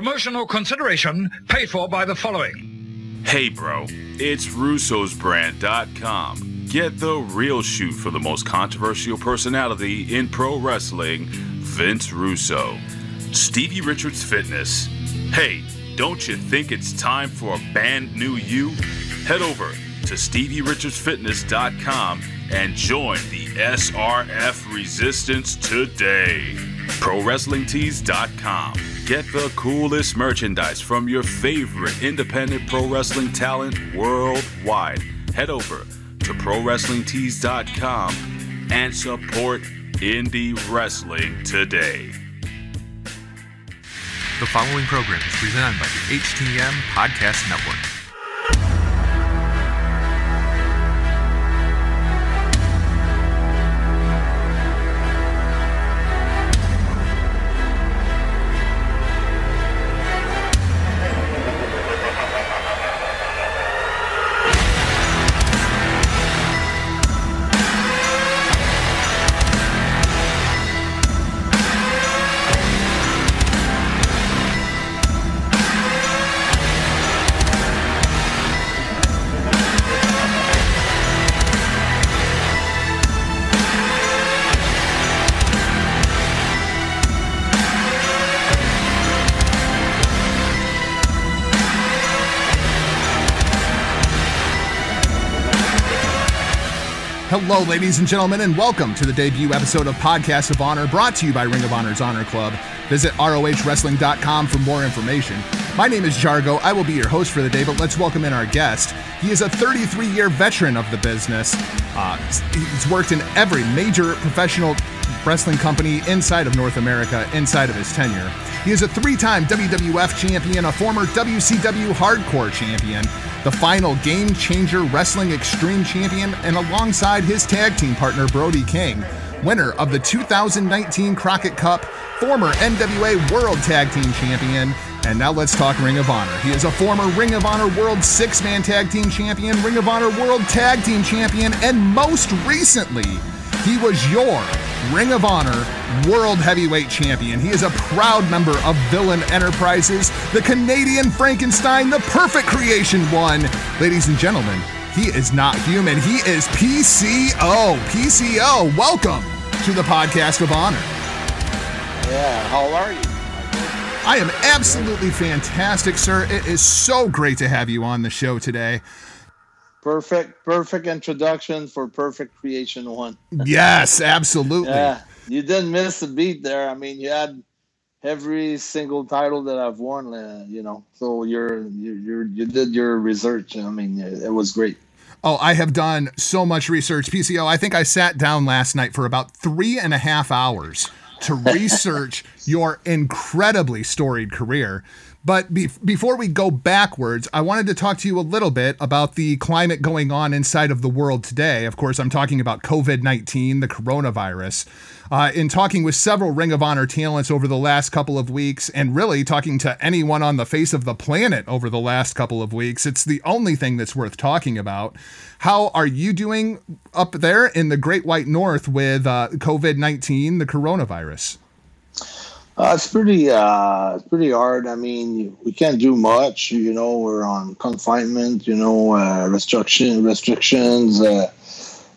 Promotional consideration paid for by the following. Hey, bro, it's Russo'sBrand.com. Get the real shoot for the most controversial personality in pro wrestling, Vince Russo. Stevie Richards Fitness. Hey, don't you think it's time for a brand new you? Head over to StevieRichardsFitness.com and join the SRF Resistance today. ProWrestlingTees.com. Get the coolest merchandise from your favorite independent pro wrestling talent worldwide. Head over to ProWrestlingTees.com and support indie wrestling today. The following program is presented by the HTM Podcast Network. Hello, ladies and gentlemen, and welcome to the debut episode of Podcast of Honor brought to you by Ring of Honor's Honor Club. Visit ROHWrestling.com for more information. My name is Jargo. I will be your host for the day, but let's welcome in our guest. He is a 33 year veteran of the business. Uh, he's worked in every major professional wrestling company inside of North America inside of his tenure. He is a three time WWF champion, a former WCW hardcore champion, the final Game Changer Wrestling Extreme Champion, and alongside his tag team partner Brody King, winner of the 2019 Crockett Cup, former NWA World Tag Team Champion, and now let's talk Ring of Honor. He is a former Ring of Honor World Six Man Tag Team Champion, Ring of Honor World Tag Team Champion, and most recently, he was your Ring of Honor World Heavyweight Champion. He is a proud member of Villain Enterprises, the Canadian Frankenstein, the perfect creation one. Ladies and gentlemen, he is not human. He is PCO. PCO, welcome to the Podcast of Honor. Yeah, how are you? I am absolutely fantastic, sir. It is so great to have you on the show today. Perfect, perfect introduction for perfect creation one. Yes, absolutely. Yeah, you didn't miss a beat there. I mean, you had every single title that I've won. Uh, you know, so you're you you're, you did your research. I mean, it was great. Oh, I have done so much research, PCO. I think I sat down last night for about three and a half hours to research your incredibly storied career. But be- before we go backwards, I wanted to talk to you a little bit about the climate going on inside of the world today. Of course, I'm talking about COVID 19, the coronavirus. Uh, in talking with several Ring of Honor talents over the last couple of weeks, and really talking to anyone on the face of the planet over the last couple of weeks, it's the only thing that's worth talking about. How are you doing up there in the Great White North with uh, COVID 19, the coronavirus? Uh, it's pretty uh, it's pretty hard. I mean, we can't do much. You know, we're on confinement. You know, uh, restriction restrictions. Uh,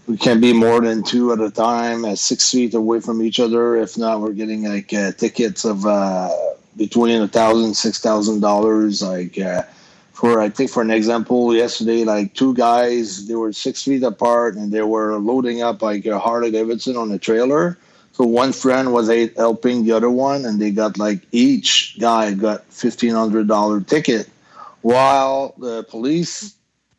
we can't be more than two at a time, at six feet away from each other. If not, we're getting like uh, tickets of uh, between a thousand, six thousand dollars. Like for I think for an example, yesterday, like two guys, they were six feet apart and they were loading up like a Harley Davidson on a trailer so one friend was helping the other one, and they got like each guy got fifteen hundred dollar ticket, while the police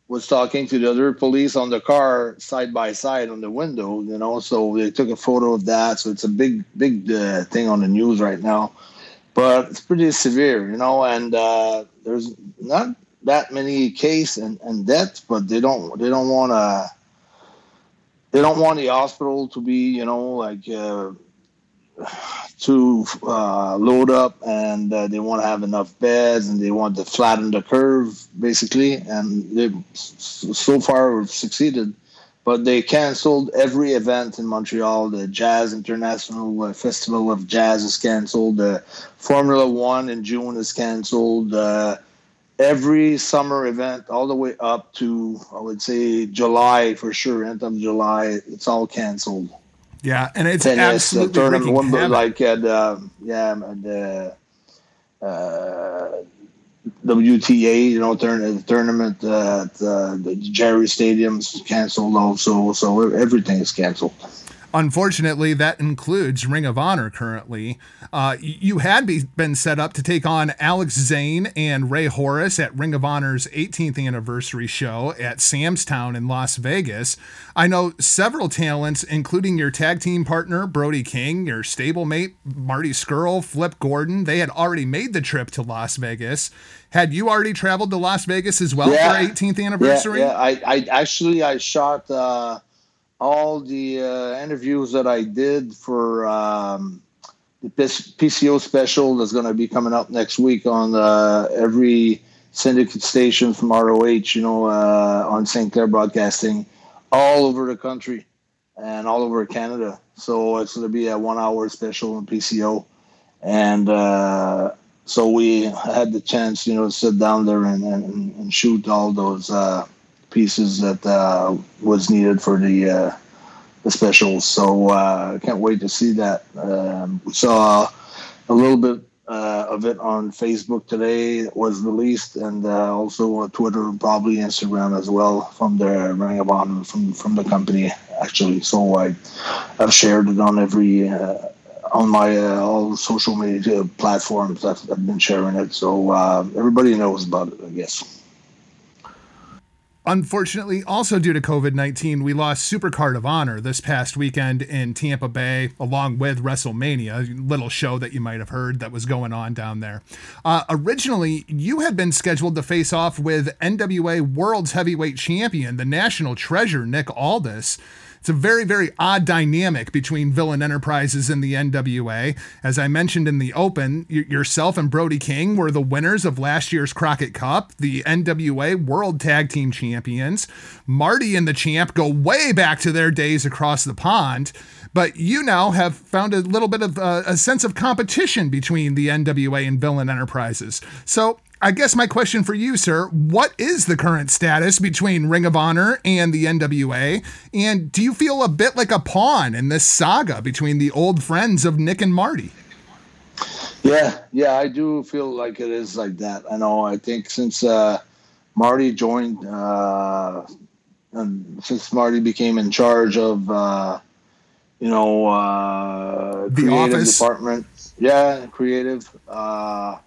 was talking to the other police on the car side by side on the window. You know, so they took a photo of that. So it's a big, big uh, thing on the news right now. But it's pretty severe, you know, and uh, there's not that many case and, and deaths, but they don't they don't want to they don't want the hospital to be, you know, like uh, to uh, load up, and uh, they want to have enough beds, and they want to flatten the curve, basically. And they so far have succeeded. but they canceled every event in Montreal. The Jazz International uh, Festival of Jazz is canceled. The Formula One in June is canceled. Uh, every summer event, all the way up to I would say July for sure, end of July, it's all canceled. Yeah, and it's Tennis, absolutely uh, tournament, one, like at uh, yeah the uh, WTA, you know, turn, tournament uh, at uh, the Jarry Stadium's canceled also, so everything is canceled. Unfortunately, that includes Ring of Honor currently. Uh, you had be, been set up to take on Alex Zayne and Ray Horus at Ring of Honor's 18th anniversary show at Sam's Town in Las Vegas. I know several talents, including your tag team partner, Brody King, your stablemate, Marty Scurll, Flip Gordon. They had already made the trip to Las Vegas. Had you already traveled to Las Vegas as well yeah. for 18th anniversary? Yeah, yeah. I, I actually I shot. Uh all the uh, interviews that I did for um, the PCO special that's going to be coming up next week on uh, every syndicate station from ROH, you know, uh, on Sinclair Broadcasting, all over the country and all over Canada. So it's going to be a one hour special on PCO. And uh, so we had the chance, you know, to sit down there and, and, and shoot all those uh, pieces that uh, was needed for the uh, the specials. So uh, I can't wait to see that. Um, we saw a little bit uh, of it on Facebook today. It was released, and uh, also on Twitter, probably Instagram as well from the Ring of Honor from from the company actually. So I I've shared it on every. Uh, on my uh, all social media platforms, I've, I've been sharing it, so everybody knows about it. I guess. Unfortunately, also due to COVID 19, we lost Supercard of Honor this past weekend in Tampa Bay, along with WrestleMania, a little show that you might have heard that was going on down there. Uh, originally, you had been scheduled to face off with NWA World's Heavyweight Champion, the national treasure, Nick Aldis. It's a very, very odd dynamic between Villain Enterprises and the NWA. As I mentioned in the open, y- yourself and Brody King were the winners of last year's Crockett Cup, the NWA World Tag Team Champions. Marty and the champ go way back to their days across the pond but you now have found a little bit of uh, a sense of competition between the NWA and Villain Enterprises. So I guess my question for you, sir, what is the current status between Ring of Honor and the NWA? And do you feel a bit like a pawn in this saga between the old friends of Nick and Marty? Yeah, yeah, I do feel like it is like that. I know. I think since uh, Marty joined, uh, and since Marty became in charge of, uh, you know, uh, the creative office. department, yeah, creative. Uh,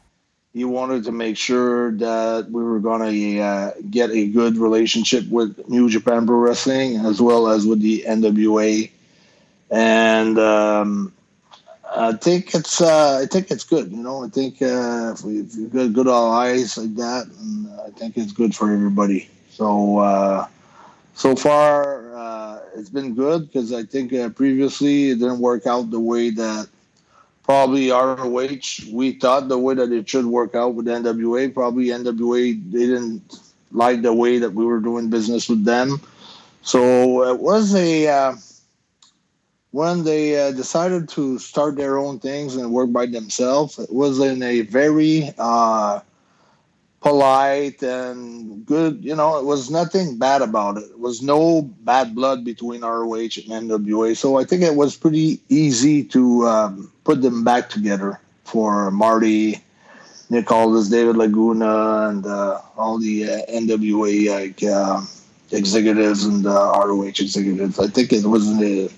he wanted to make sure that we were going to uh, get a good relationship with New Japan Pro Wrestling as well as with the NWA, and um, I think it's uh, I think it's good. You know, I think uh, if, we, if we've got good allies like that, and I think it's good for everybody. So uh, so far, uh, it's been good because I think uh, previously it didn't work out the way that probably ROH, we thought the way that it should work out with NWA. Probably NWA didn't like the way that we were doing business with them. So it was a uh, when they uh, decided to start their own things and work by themselves. It was in a very uh, polite and good. You know, it was nothing bad about it. It was no bad blood between ROH and NWA. So I think it was pretty easy to um, put them back together for Marty, Nick Aldis, David Lagana, and uh, all the uh, NWA like uh, executives and ROH executives. I think it wasn't it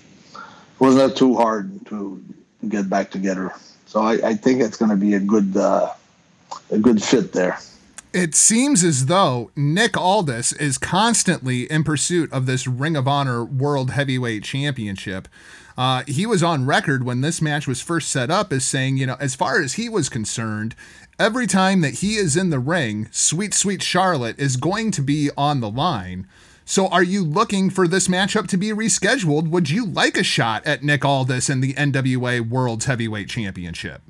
wasn't too hard to get back together. So I, I think it's going to be a good uh, a good fit there. It seems as though Nick Aldis is constantly in pursuit of this Ring of Honor World Heavyweight Championship. Uh, he was on record when this match was first set up as saying, you know, as far as he was concerned, every time that he is in the ring, sweet, sweet Charlotte is going to be on the line. So, are you looking for this matchup to be rescheduled? Would you like a shot at Nick Aldis in the NWA World's Heavyweight Championship?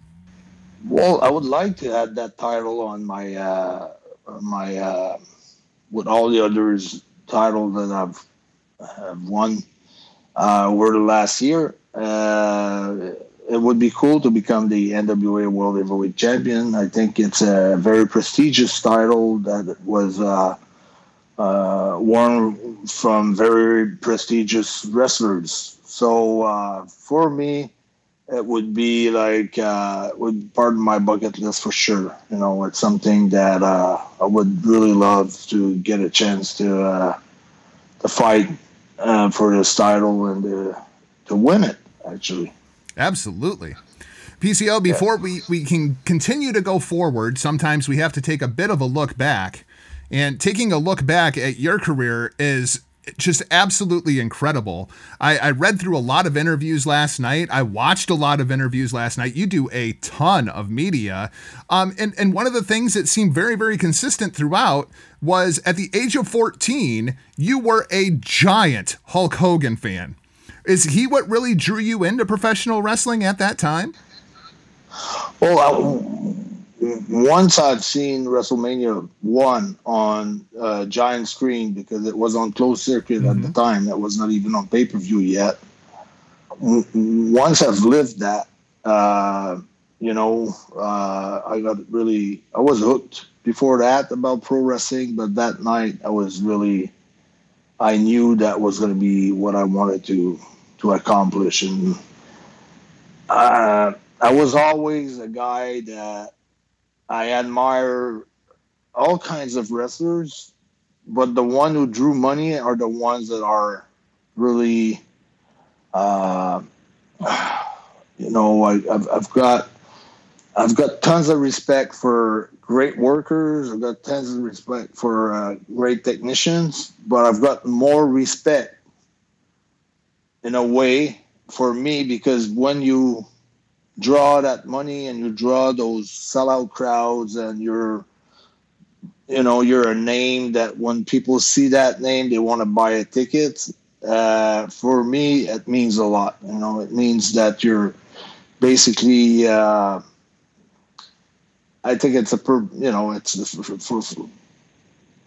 Well, I would like to add that title on my uh, my uh, with all the others title that I've have won uh, over the last year. Uh, it would be cool to become the NWA World Heavyweight Champion. I think it's a very prestigious title that was uh, uh, won from very prestigious wrestlers. So uh, for me, it would be like uh, would part of my bucket list for sure. You know, it's something that uh, I would really love to get a chance to uh, to fight uh, for this title and to, to win it. Actually, absolutely. PCO, before yeah. we, we can continue to go forward, sometimes we have to take a bit of a look back. And taking a look back at your career is just absolutely incredible. I, I, read through a lot of interviews last night. I watched a lot of interviews last night. You do a ton of media. Um, and, and one of the things that seemed very, very consistent throughout was at the age of 14, you were a giant Hulk Hogan fan. Is he what really drew you into professional wrestling at that time? Well, I, once I'd seen WrestleMania one on uh, giant screen because it was on closed circuit mm-hmm. at the mm-hmm. time. That was not even on pay per view yet. Once I've lived that, uh, you know, uh, I got really, I was hooked before that about pro wrestling, but that night I was really, I knew that was going to be what I wanted to to accomplish, and uh, I was always a guy that I admire all kinds of wrestlers, but the one who drew money are the ones that are really, uh, you know, I, have I've got I've got tons of respect for great workers. I've got tons of respect for uh, great technicians, but I've got more respect in a way for me because when you draw that money and you draw those sellout crowds and you're you know you're a name that when people see that name they want to buy a ticket. Uh, for me it means a lot you know. It means that you're basically uh, i think it's a per, you know it's for, for, for,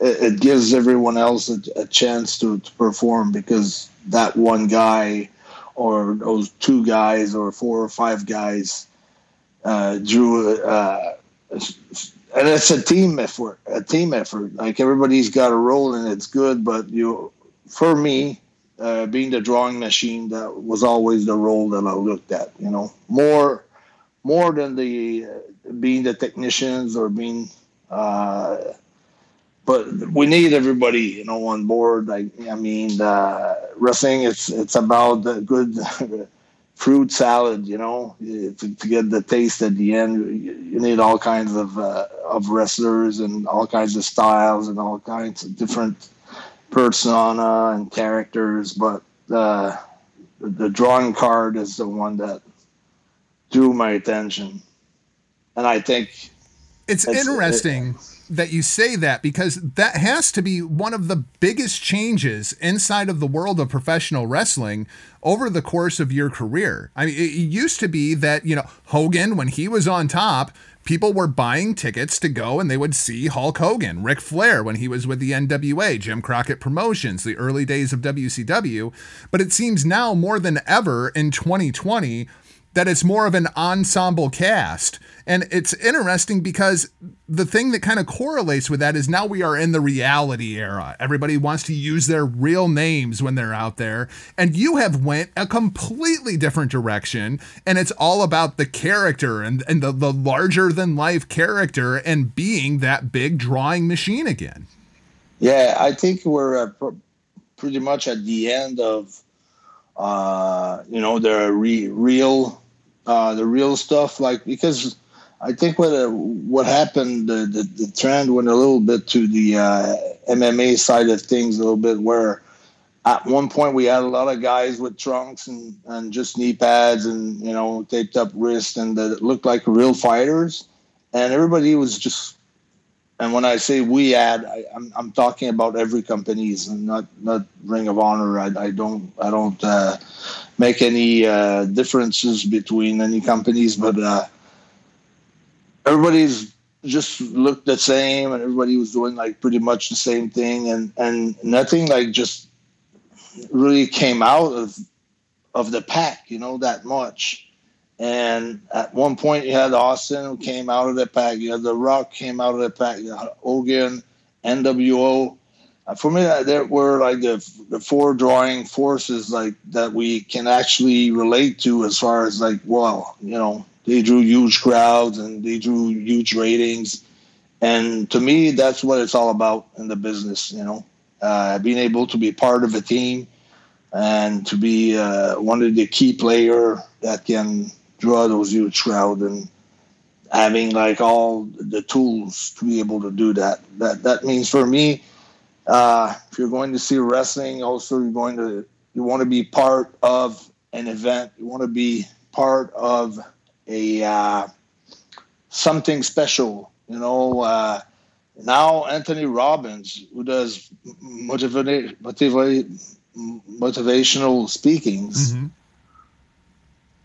it, gives everyone else a, a chance to, to perform because that one guy or those two guys or four or five guys uh, drew uh, and it's a team effort a team effort. Like everybody's got a role and it's good but you for me uh, being the drawing machine that was always the role that i looked at you know? More more than the uh, being the technicians or being uh, but we need everybody, you know, on board. Like, I mean, uh, wrestling, it's it's about the good fruit salad, you know, to, to, get the taste at the end. You need all kinds of uh, of wrestlers and all kinds of styles and all kinds of different persona and characters. But uh, the drawing card is the one that drew my attention, and I think it's interesting. It, that you say that because that has to be one of the biggest changes inside of the world of professional wrestling over the course of your career. I mean, it used to be that, you know, Hogan, when he was on top, people were buying tickets to go and they would see Hulk Hogan, Ric Flair when he was with the NWA, Jim Crockett Promotions, the early days of WCW. But it seems now more than ever in 2020 that it's more of an ensemble cast. And it's interesting because the thing that kind of correlates with that is now we are in the reality era. Everybody wants to use their real names when they're out there. And you have went a completely different direction. And it's all about the character and, and the, the larger than life character and being that big drawing machine again. Yeah, I think we're uh, pr- pretty much at the end of, uh, you know, the re- real uh, the real stuff. Like because I think what uh, what happened, the, the, the trend went a little bit to the uh, MMA side of things a little bit, where at one point we had a lot of guys with trunks and, and just knee pads and you know taped up wrists and that looked like real fighters, and everybody was just. And when I say we had, I, am I'm, I'm talking about every companies and not not Ring of Honor. I, I don't I don't uh, make any uh, differences between any companies, but uh, everybody's just looked the same, and everybody was doing like pretty much the same thing, and and nothing like just really came out of of the pack, you know, that much. And at one point, you had Austin who came out of the pack. You had The Rock came out of the pack. You had Hogan, NWO. Uh, for me, there were like the, the four drawing forces like that we can actually relate to as far as like, well, you know, they drew huge crowds and they drew huge ratings. And to me, that's what it's all about in the business, you know, uh, being able to be part of a team and to be uh, one of the key player that can draw those huge crowd and having like all the tools to be able to do that. That that means for me, uh, if you're going to see wrestling, also you're going to you want to be part of an event. You want to be part of a uh, something special. You know. Uh, now Anthony Robbins, who does motivate, motivate, motivational speakings, mm-hmm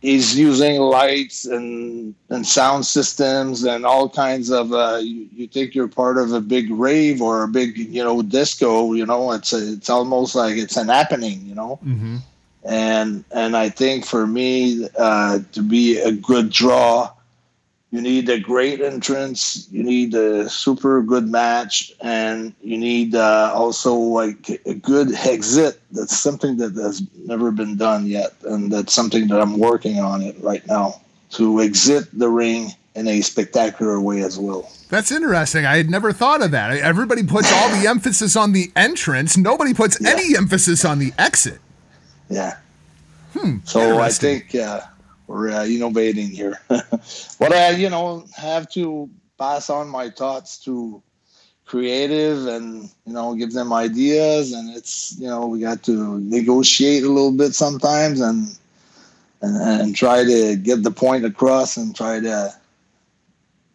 he's using lights and and sound systems and all kinds of uh, you, you, think you're part of a big rave or a big you know disco you know it's a, it's almost like it's an happening you know mm-hmm. And and i think for me uh, to be a good draw you need a great entrance you need a super good match and you need uh, also like a good exit that's something that has never been done yet and that's something that i'm working on it right now to exit the ring in a spectacular way as well that's interesting. I had never thought of that. Everybody puts all the emphasis on the entrance. Nobody puts yeah. any emphasis on the exit. Yeah. Hmm, so I think, uh, we're uh, innovating here. but I, you know, have to pass on my thoughts to creative and you know give them ideas. And it's you know we got to negotiate a little bit sometimes and and, and try to get the point across and try to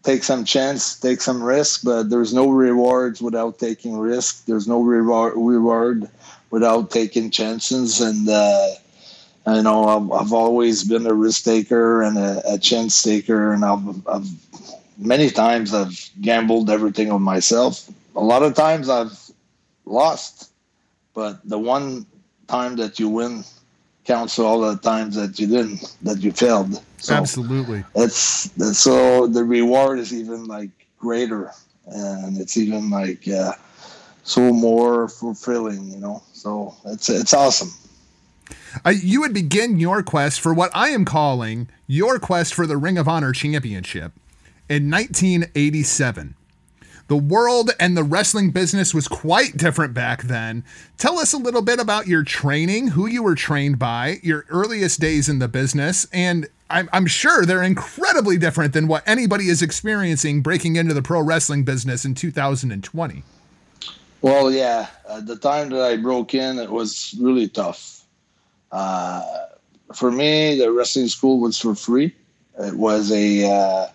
take some chance take some risk. But there's no rewards without taking risk. There's no reward reward without taking chances and uh, I know I've, I've always been a risk taker and a, a chance taker, and I've, I've many times I've gambled everything on myself. A lot of times I've lost, but the one time that you win counts all the times that you didn't, that you failed. So Absolutely. It's, it's so the reward is even like greater, and it's even like uh, so more fulfilling, you know. So it's it's awesome. Uh, you would begin your quest for what I am calling your quest for the Ring of Honor Championship in 1987. The world and the wrestling business was quite different back then. Tell us a little bit about your training, who you were trained by, your earliest days in the business, and I'm, I'm sure they're incredibly different than what anybody is experiencing breaking into the pro wrestling business in 2020. Well, yeah, at the time that I broke in, it was really tough uh, for me, the wrestling school was for free. It was a uh,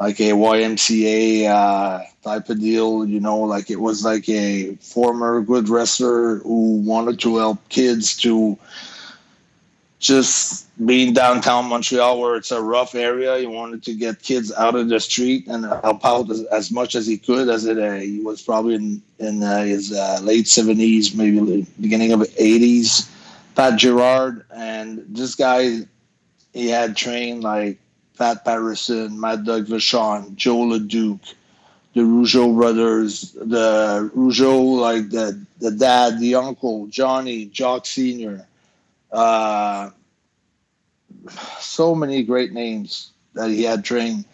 like a YMCA uh, type of deal, you know, like it was like a former good wrestler who wanted to help kids to just being downtown Montreal, where it's a rough area. He wanted to get kids out of the street and help out as, as much as he could. As it, uh, he was probably in in uh, his uh, late seventies, maybe beginning of eighties Pat Gerard, and this guy, he had trained like Pat Patterson, Mad Dog Vachon, Joe LeDuc, the Rougeau brothers, the Rougeau, like the, the dad, the uncle, Johnny, Jacques Sr. Uh, so many great names that he had trained.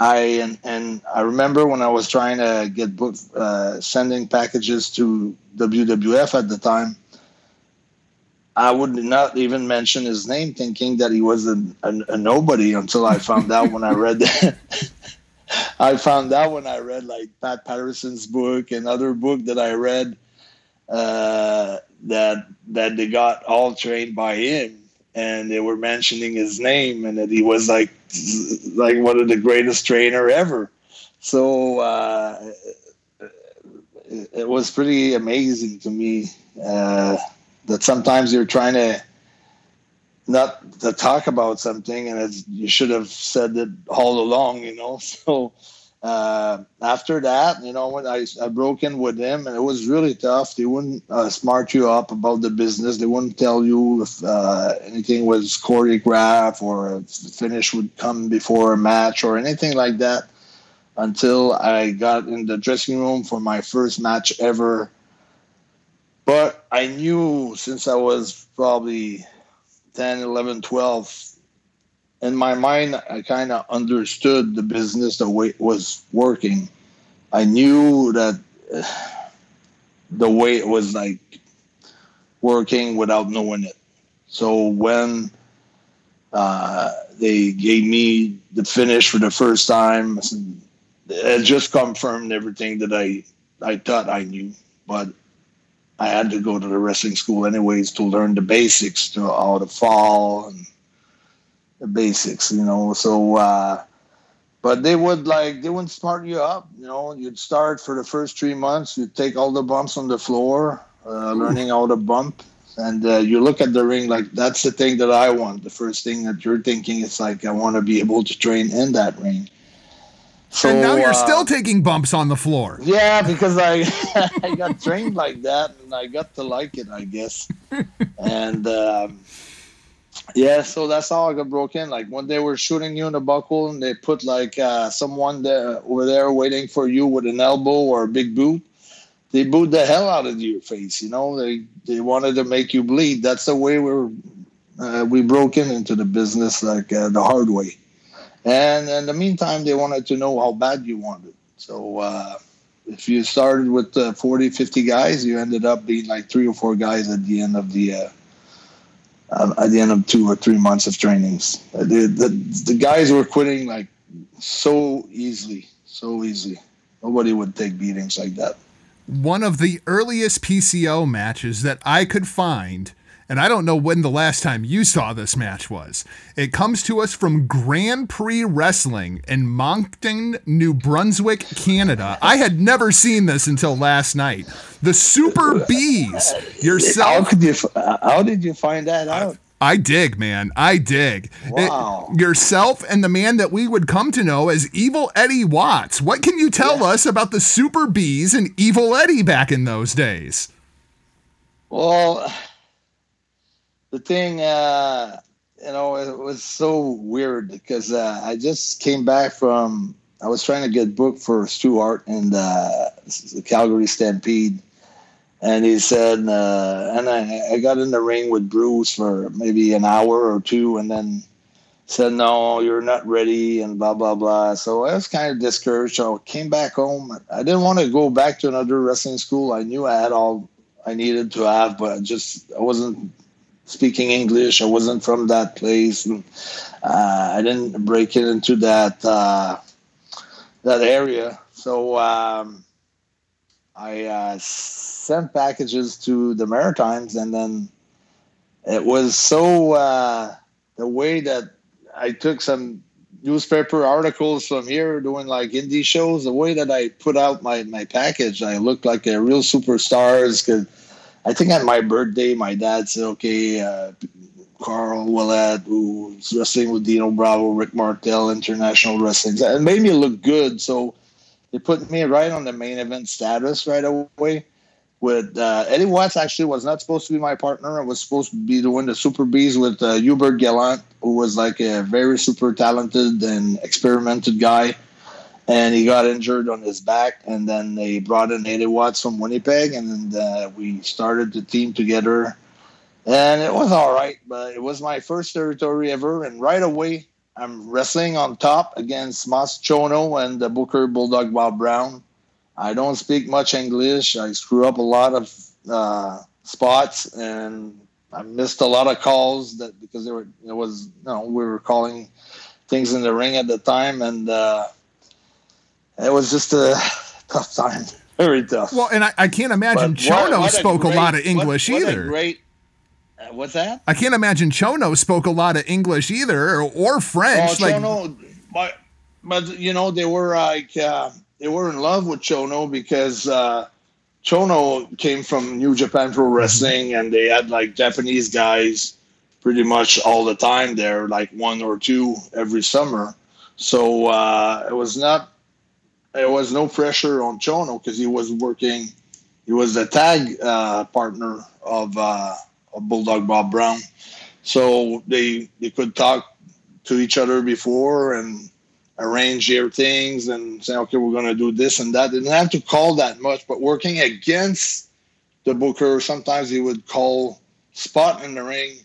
I and, and I remember when I was trying to get book, uh, sending packages to WWF at the time, I would not even mention his name, thinking that he was a, a, a nobody until I found out when I read that. I found out when I read like Pat Patterson's book and other book that I read uh, that that they got all trained by him, and they were mentioning his name and that he was like like one of the greatest trainer ever. So uh, it, was pretty amazing to me. Uh, that sometimes you're trying to not to talk about something and you should have said it all along, you know. So uh, after that, you know, when I, I broke in with them, and it was really tough. They wouldn't uh, smart you up about the business. They wouldn't tell you if uh, anything was choreographed or if the finish would come before a match or anything like that until I got in the dressing room for my first match ever. But I knew since I was probably 10, 11, 12, in my mind, I kind of understood the business the way it was working. I knew that the way it was like working without knowing it. So when uh, they gave me the finish for the first time, it just confirmed everything that I I thought I knew. But I had to go to the wrestling school anyways to learn the basics to how to fall and the basics, you know. So, uh, but they would like they wouldn't smart you up, you know. You'd start for the first three months. You'd take all the bumps on the floor, uh, learning how to bump, and uh, you look at the ring like that's the thing that I want. The first thing that you're thinking is like I want to be able to train in that ring. So, and now you're uh, still taking bumps on the floor. Yeah, because I I got trained like that, and I got to like it, I guess. and um, yeah, so that's how I got broken. Like when they were shooting you in the buckle, and they put like uh, someone there over there waiting for you with an elbow or a big boot. They boot the hell out of your face. You know, they they wanted to make you bleed. That's the way we're uh, we into the business like uh, the hard way. And in the meantime, they wanted to know how bad you wanted. So uh, if you started with uh, 40, 50 guys, you ended up being like three or four guys at the end of the at the end of two or three months of trainings. Uh, the, the, the guys were quitting like so easily, so easily. Nobody would take beatings like that. One of the earliest PCO matches that I could find – and I don't know when the last time you saw this match was. It comes to us from Grand Prix Wrestling in Moncton, New Brunswick, Canada. I had never seen this until last night. The Super Bees. Yourself. How, could you, how did you find that out? I dig, man. I dig. Wow. It, yourself and the man that we would come to know as Evil Eddie Watts. What can you tell yeah. us about the Super Bees and Evil Eddie back in those days? Well, the thing, uh, you know, it was so weird because uh, I just came back from. I was trying to get booked for Stu Hart and uh, the Calgary Stampede, and he said, uh, and I, I got in the ring with Bruce for maybe an hour or two, and then said, "No, you're not ready," and blah blah blah. So I was kind of discouraged. So I came back home. I didn't want to go back to another wrestling school. I knew I had all I needed to have, but I just I wasn't speaking English. I wasn't from that place. And, uh, I didn't break it into that uh, that area. So um, I uh, sent packages to the Maritimes, and then it was so uh, the way that I took some newspaper articles from here doing like indie shows. The way that I put out my my package, I looked like a real superstars because I think on my birthday, my dad said, okay, uh, Carl Ouellet, who's wrestling with Dino Bravo, Rick Martel, International Wrestling. It made me look good. So they put me right on the main event status right away. With uh, Eddie Watts, actually was not supposed to be my partner. I was supposed to be doing the Super Bees with uh, Hubert Gallant, who was like a very super talented and experimented guy and he got injured on his back. And then they brought in Eddie Watts from Winnipeg, and then uh, we started the team together. And it was all right, but it was my first territory ever. And right away, I'm wrestling on top against Mas Chono and the Booker Bulldog Bob Brown. I don't speak much English. I screw up a lot of uh, spots, and I missed a lot of calls that because there were it was you know we were calling things in the ring at the time, and uh, it was just a tough time. Very tough. Well, and I, I can't imagine but Chono what, what spoke a, great, a, lot of English what, either. great. Uh, what's that? I can't imagine Chono spoke a lot of English either, or, or French. like, Chono, but but you know they were like uh, they were in love with Chono because uh, Chono came from New Japan Pro Wrestling, mm-hmm. and they had like Japanese guys pretty much all the time there, like one or two every summer. So uh, it was not there was no pressure on Chono because he was working. He was the tag uh, partner of, uh, of Bulldog Bob Brown, so they they could talk to each other before and arrange their things and say, okay, we're going to do this and that. They didn't have to call that much, but working against the booker, sometimes he would call spot in the ring.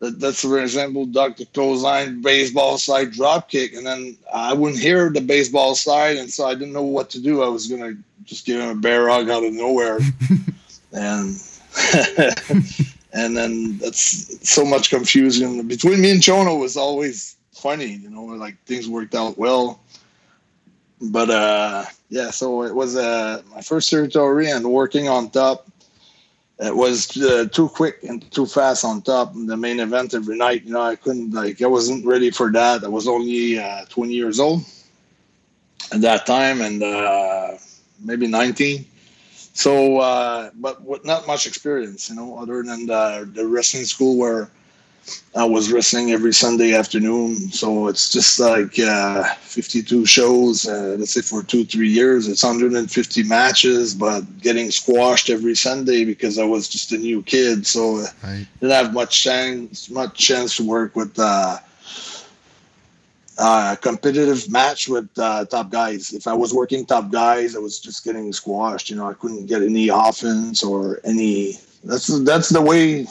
That, that's for example, Dr. clothesline baseball side drop kick, and then I wouldn't hear the baseball side, and so I didn't know what to do. I was gonna just give him a bear hug out of nowhere, and and then that's so much confusion between me and Chono was always funny, you know, like things worked out well. But uh, yeah, so it was uh, my first territory and working on top. It was uh, too quick and too fast on top. The main event every night, you know, I couldn't like I wasn't ready for that. I was only uh, 20 years old at that time, and uh, maybe 19. So, uh, but with not much experience, you know, other than the, the wrestling school where I was wrestling every Sunday afternoon. So it's just like uh, 52 shows, uh, let's say for two, three years. It's 150 matches, but getting squashed every Sunday because I was just a new kid. So right. didn't have much chance, much chance to work with uh, uh, competitive match with uh, top guys. If I was working top guys, I was just getting squashed. You know, I couldn't get any offense or any. That's that's the way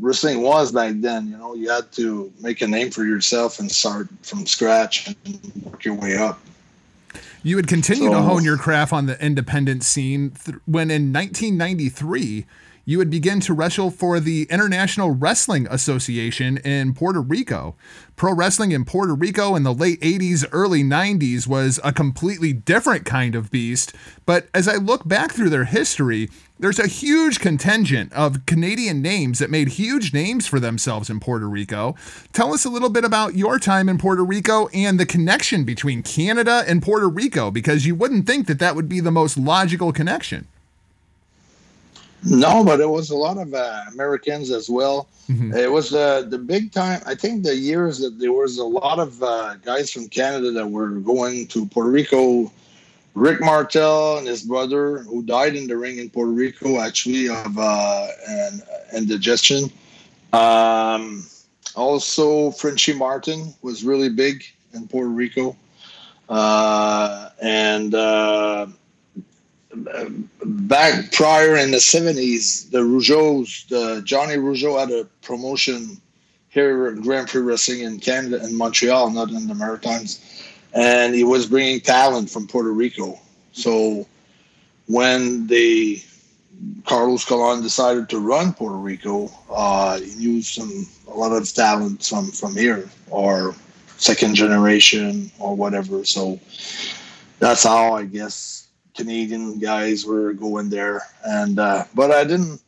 wrestling was back then. You know, you had to make a name for yourself and start from scratch and work your way up. You would continue so, to hone your craft on the independent scene th- when in 1993 you would begin to wrestle for the International Wrestling Association in Puerto Rico. Pro wrestling in Puerto Rico in the late 80s, early 90s was a completely different kind of beast. But as I look back through their history, there's a huge contingent of Canadian names that made huge names for themselves in Puerto Rico. Tell us a little bit about your time in Puerto Rico and the connection between Canada and Puerto Rico, because you wouldn't think that that would be the most logical connection. No, but it was a lot of uh, Americans as well. Mm-hmm. It was uh, the big time. I think the years that there was a lot of uh, guys from Canada that were going to Puerto Rico. Rick Martel and his brother, who died in the ring in Puerto Rico, actually of uh, and indigestion. Um, also, Frenchy Martin was really big in Puerto Rico, uh, and uh, back prior in the 70s, the Rougeaus, the Johnny Rougeau had a promotion here at Grand Prix Racing in Canada, in Montreal, not in the Maritimes. And he was bringing talent from Puerto Rico. So when the Carlos Colon decided to run Puerto Rico, uh, he used some a lot of talent from from here or second generation or whatever. So that's how I guess Canadian guys were going there, and uh, but I didn't.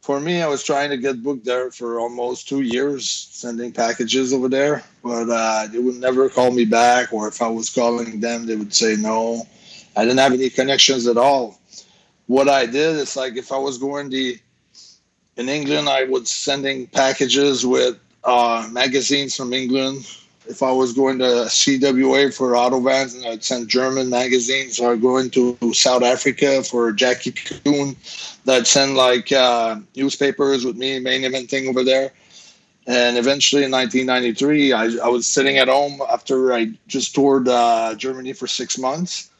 For me, I was trying to get booked there for almost two years, sending packages over there, but uh, they would never call me back, or if I was calling them, they would say no. I didn't have any connections at all. What I did is like if I was going to in England, I was sending packages with uh, magazines from England if I was going to CWA for Otto Wanz and I'd send German magazines or going to South Africa for Jackie Coon, that send like uh, newspapers with me main event thing over there. And eventually in 1993, I, I was sitting at home after I just toured uh, Germany for six months.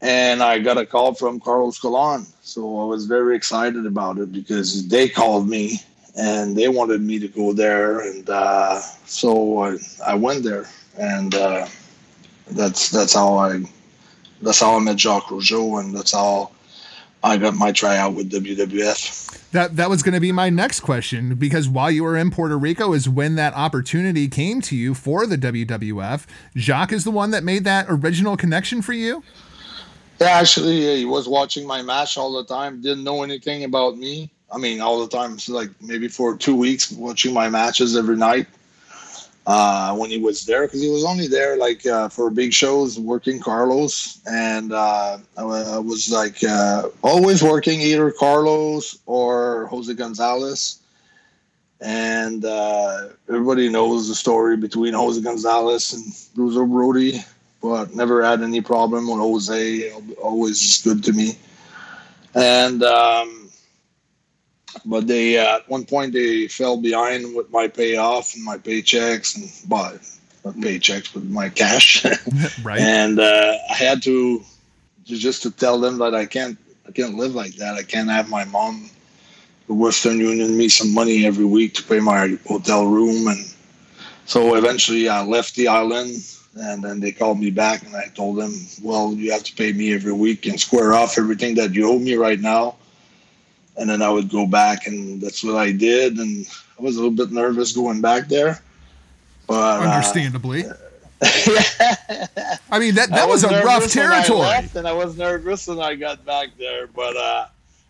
And I got a call from Carlos Colon. So I was very excited about it because they called me and they wanted me to go there, and uh, so I, I went there, and uh, that's that's how I that's how I met Jacques Rougeau, and that's how I got my tryout with WWF. That that was going to be my next question because while you were in Puerto Rico is when that opportunity came to you for the WWF. Jacques is the one that made that original connection for you. Yeah, actually, he was watching my match all the time. Didn't know anything about me. I mean, all the time. So like maybe for two weeks, watching my matches every night uh, when he was there, because he was only there like uh, for big shows, working Carlos, and uh, I, was like uh, always working either Carlos or Jose Gonzalez. And uh, everybody knows the story between Jose Gonzalez and Bruiser Brody. but never had any problem with Jose. Always good to me. And um, but they uh, at one point they fell behind with my payoff and my paychecks and but not paychecks with my cash. right. And uh, I had to just to tell them that I can't I can't live like that. I can't have my mom the Western Union me some money every week to pay my hotel room and so eventually I left the island and then they called me back and I told them, well, you have to pay me every week and square off everything that you owe me right now. And then I would go back and that's what I did. And I was a little bit nervous going back there. But understandably. Uh, I mean that that was, was, a rough territory. I and I was nervous when I got back there, but uh,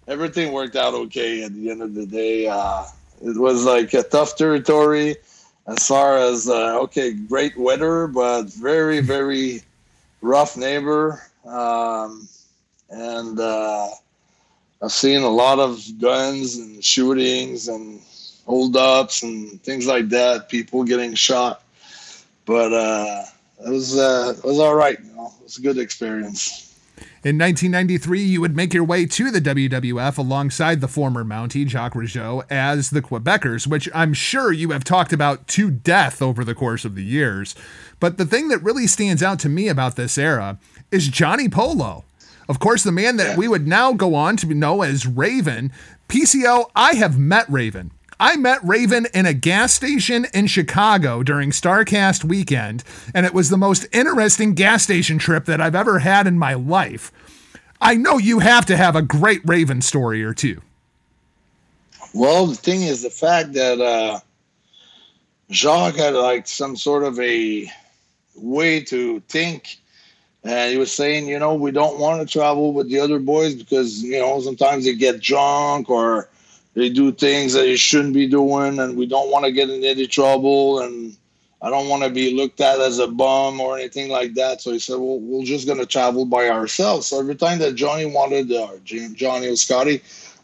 everything worked out okay at the end of the day. Uh, it was like a tough territory as far as uh, okay, great weather, but very very rough neighbor. Um, and uh, I've seen a lot of guns and shootings and holdups and things like that. People getting shot, but uh, it was uh, it was all right. You know, it was a good experience. In 1993, you would make your way to the WWF alongside the former Mountie, Jacques Rougeau, as the Quebecers, which I'm sure you have talked about to death over the course of the years. But the thing that really stands out to me about this era is Johnny Polo. Of course, the man that we would now go on to know as Raven. PCO, I have met Raven. I met Raven in a gas station in Chicago during Starrcast weekend, and it was the most interesting gas station trip that I've ever had in my life. I know you have to have a great Raven story or two. Well, the thing is the fact that uh, Jacques had like some sort of a way to think. And he was saying, you know, we don't want to travel with the other boys because, you know, sometimes they get drunk or they do things that they shouldn't be doing, and we don't want to get in any trouble. And I don't want to be looked at as a bum or anything like that. So he said, well, we're just going to travel by ourselves. So every time that Johnny wanted, or uh, Johnny or Scotty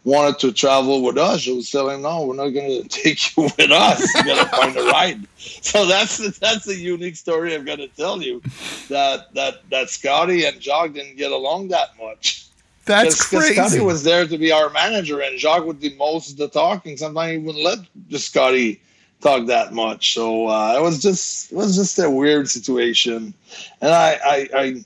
wanted to travel with us, I was telling no, we're not going to take you with us. You got to find a ride. So that's that's a unique story I'm going to tell you that that that Scotty and Jacques didn't get along that much. That's Cause, crazy. Cause Scotty was there to be our manager, and Jacques would do most of the talking. Sometimes he wouldn't let Scotty talk that much. So uh, it was just it was just a weird situation, and I I. I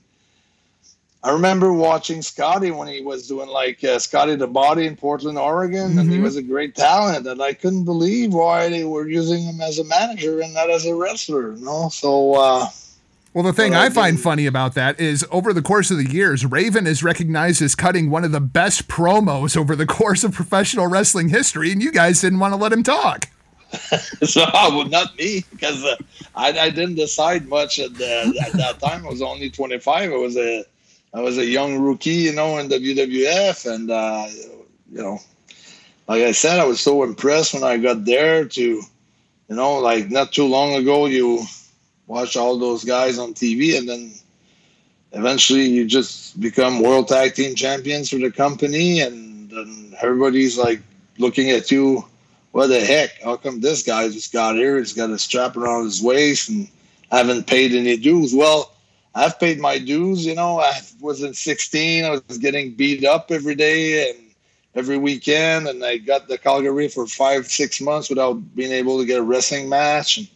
I remember watching Scotty when he was doing like uh, Scotty the Body in Portland, Oregon, mm-hmm. and he mm-hmm. was a great talent. And I couldn't believe why they were using him as a manager and not as a wrestler. You know, so uh, well, the thing I find funny about that is over the course of the years, Raven is recognized as cutting one of the best promos over the course of professional wrestling history, and you guys didn't want to let him talk. so, well, not me, because uh, I, I, didn't decide much at, the, at that time. I was only 25. I was a I was a young rookie, you know, in WWF, and uh, you know, like I said, I was so impressed when I got there. To you know, like not too long ago, you watch all those guys on TV, and then eventually you just become world tag team champions for the company, and then everybody's like looking at you. What the heck? How come this guy just got here? He's got a strap around his waist and haven't paid any dues. Well, I've paid my dues. You know, I was in 16. I was getting beat up every day and every weekend, and I got the Calgary for five, six months without being able to get a wrestling match. And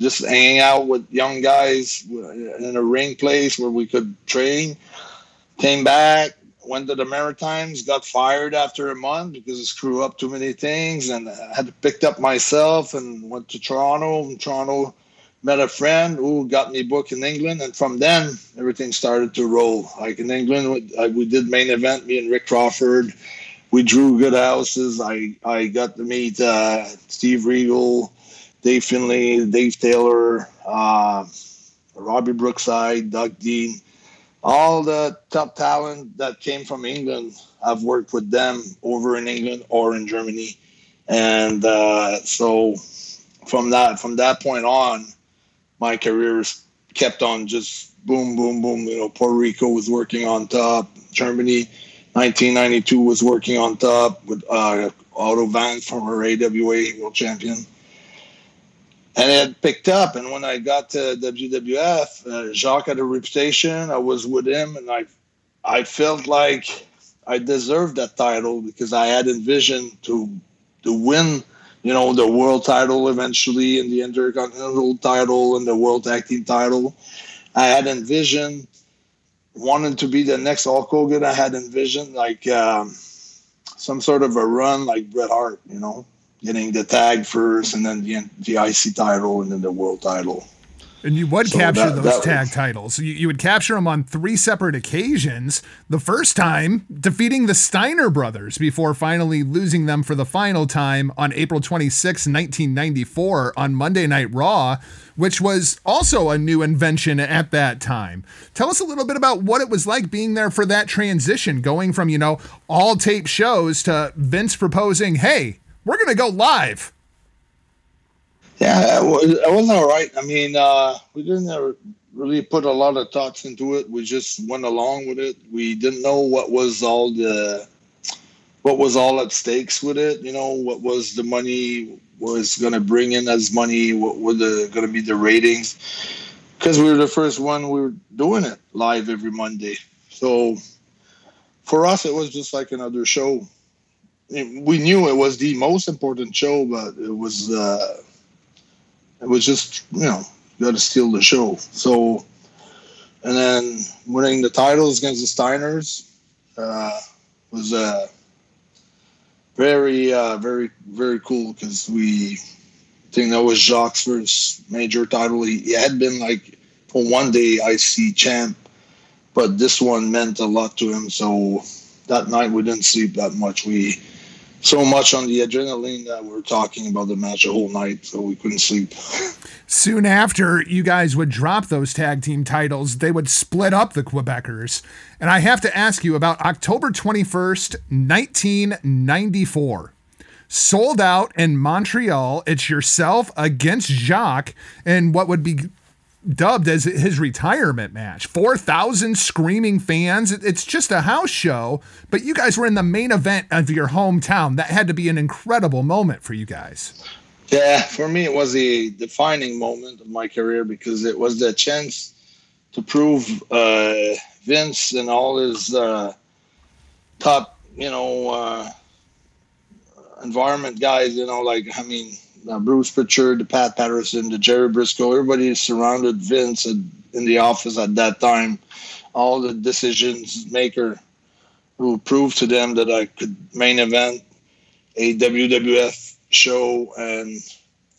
just hanging out with young guys in a ring place where we could train. Came back, went to the Maritimes, got fired after a month because I screwed up too many things, and I had to pick up myself and went to Toronto. In Toronto, met a friend who got me booked in England, and from then everything started to roll. Like in England, we did main event. Me and Rick Crawford, we drew good houses. I I got to meet uh, Steve Regal. Dave Finlay, Dave Taylor, uh, Robbie Brookside, Doug Dean, all the top talent that came from England. I've worked with them over in England or in Germany, and uh, so from that from that point on, my career kept on just boom, boom, boom. You know, Puerto Rico was working on top. Germany, 1992 was working on top with uh, Otto Wanz, former AWA world champion and it picked up. And when I got to WWF, uh, Jacques had a reputation. I was with him, and I, I felt like I deserved that title because I had envisioned to, to win, you know, the world title eventually, and the Intercontinental title, and the World Tag Team title. I had envisioned wanting to be the next Hulk Hogan. I had envisioned like um, some sort of a run like Bret Hart, you know getting the tag first, and then the the IC title, and then the world title. And you would so capture that, those that tag was, titles. You, you would capture them on three separate occasions. The first time, defeating the Steiner brothers before finally losing them for the final time on April 26, 1994, on Monday Night Raw, which was also a new invention at that time. Tell us a little bit about what it was like being there for that transition, going from, you know, all tape shows to Vince proposing, hey, we're gonna go live. Yeah, it was all right. I mean, uh, we didn't really put a lot of thoughts into it. We just went along with it. We didn't know what was all the what was all at stakes with it. You know, what was the money was going to bring in as money? What were the going to be the ratings? Because we were the first one. We were doing it live every Monday. So for us, it was just like another show we knew it was the most important show, but it was uh, it was just you know got to steal the show. So, and then winning the titles against the Steiners uh, was uh, very uh, very very cool because we think that was Jacques' first major title. He, he had been like for one day IC champ, but this one meant a lot to him. So that night we didn't sleep that much. We so much on the adrenaline that we are talking about the match the whole night, so we couldn't sleep. Soon after you guys would drop those tag team titles, they would split up the Quebecers. And I have to ask you about October 21st, 1994 sold out in Montreal. It's yourself against Jacques and what would be dubbed as his retirement match. 4,000 screaming fans. It's just a house show, but you guys were in the main event of your hometown. That had to be an incredible moment for you guys. Yeah, for me, it was a defining moment of my career because it was the chance to prove uh, Vince and all his uh, top, you know, uh, environment guys, you know, like, I mean, uh, Bruce Pritchard, the Pat Patterson, the Jerry Brisco, everybody surrounded Vince in the office at that time. All the decisions maker who proved to them that I could main event a WWF show and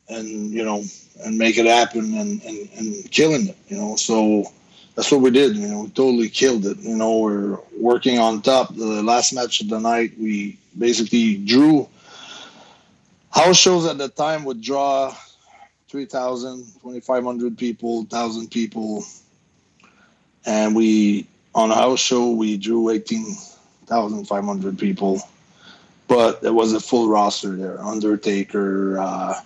and you know and make it happen and, and, and killing it, you know. So that's what we did, you know, we totally killed it. You know, we're working on top. The last match of the night, we basically drew house shows at the time would draw 3,000, 2,500 people, 1,000 people. And we, on a house show, we drew 18,500 people. But there was a full roster there Undertaker, uh,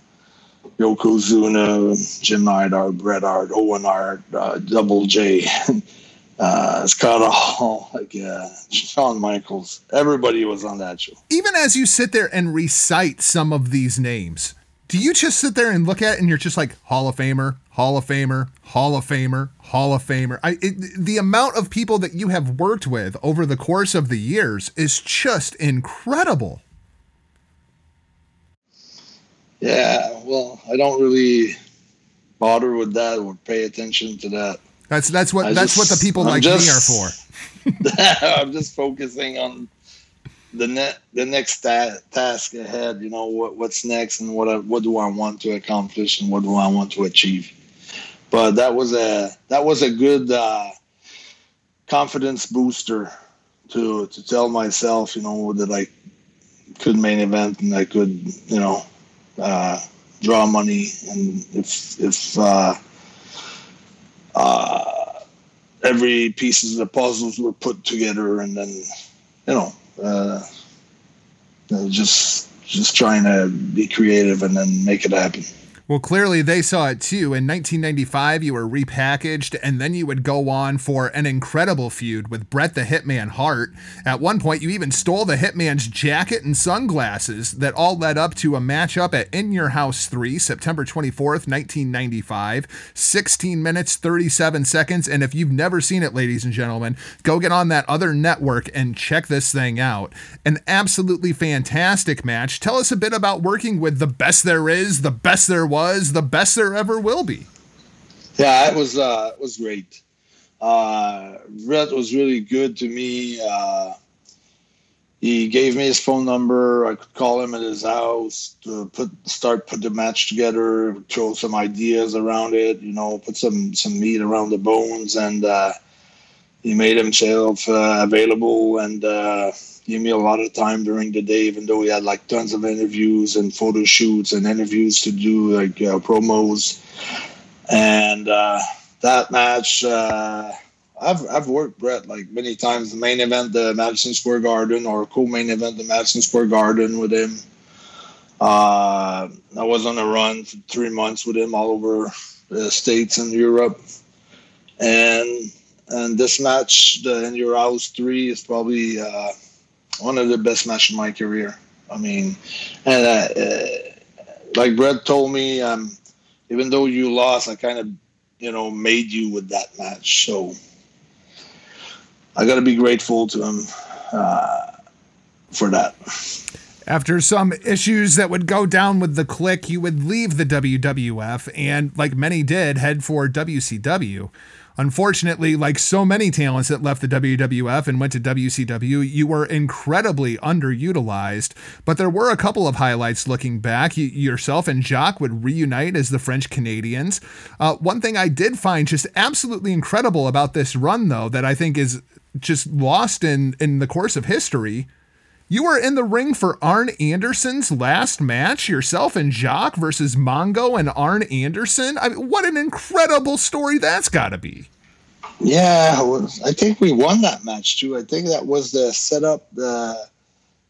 Yokozuna, Jim Neidhart, Bret Hart, Owen Hart, uh, Double J. uh, Scott Hall, like uh, Shawn Michaels. Everybody was on that show. Even as you sit there and recite some of these names, do you just sit there and look at it and you're just like Hall of Famer, Hall of Famer, Hall of Famer, Hall of Famer? I, it, the amount of people that you have worked with over the course of the years is just incredible. Yeah, well, I don't really bother with that or pay attention to that. That's that's what I that's just, what the people I'm like just, me are for. I'm just focusing on the net the next ta- task ahead. You know what what's next and what I, what do I want to accomplish and what do I want to achieve. But that was a that was a good uh, confidence booster to to tell myself, you know, that I could main event and I could, you know, uh, draw money and if if uh, uh, every pieces of the puzzles were put together, and then you know, uh, just just trying to be creative and then make it happen. Well, clearly they saw it too. In 1995, you were repackaged, and then you would go on for an incredible feud with Bret the Hitman Hart. At one point, you even stole the Hitman's jacket and sunglasses that all led up to a matchup at In Your House 3, September 24th, 1995. 16 minutes, 37 seconds. And if you've never seen it, ladies and gentlemen, go get on that other network and check this thing out. An absolutely fantastic match. Tell us a bit about working with the best there is, the best there was was the best there ever will be. Yeah, it was uh, it was great. Uh, was really good to me. Uh, he gave me his phone number. I could call him at his house to put start put the match together, throw some ideas around it. You know, put some some meat around the bones, and uh, he made himself uh, available and gave me a lot of time during the day, even though we had like tons of interviews and photo shoots and interviews to do, like uh, promos. And uh, that match, uh, I've I've worked Bret like many times. The main event, the Madison Square Garden, or co-main event, the Madison Square Garden with him. Uh, I was on a run for three months with him all over the states and Europe, and and this match, the In Your House three, is probably uh, one of the best matches in my career. I mean, and uh, uh, like Bret told me, um, even though you lost, I kind of, you know, made you with that match. So I got to be grateful to him uh, for that. After some issues that would go down with the Clique, you would leave the WWF and, like many did, head for WCW. Unfortunately, like so many talents that left the WWF and went to WCW, you were incredibly underutilized. But there were a couple of highlights looking back. You, yourself and Jacques would reunite as the French Canadians. Uh, one thing I did find just absolutely incredible about this run, though, that I think is just lost in in the course of history you were in the ring for Arn Anderson's last match, yourself and Jacques versus Mongo and Arn Anderson. I mean, what an incredible story that's got to be. Yeah, I think we won that match too. I think that was the setup. Uh,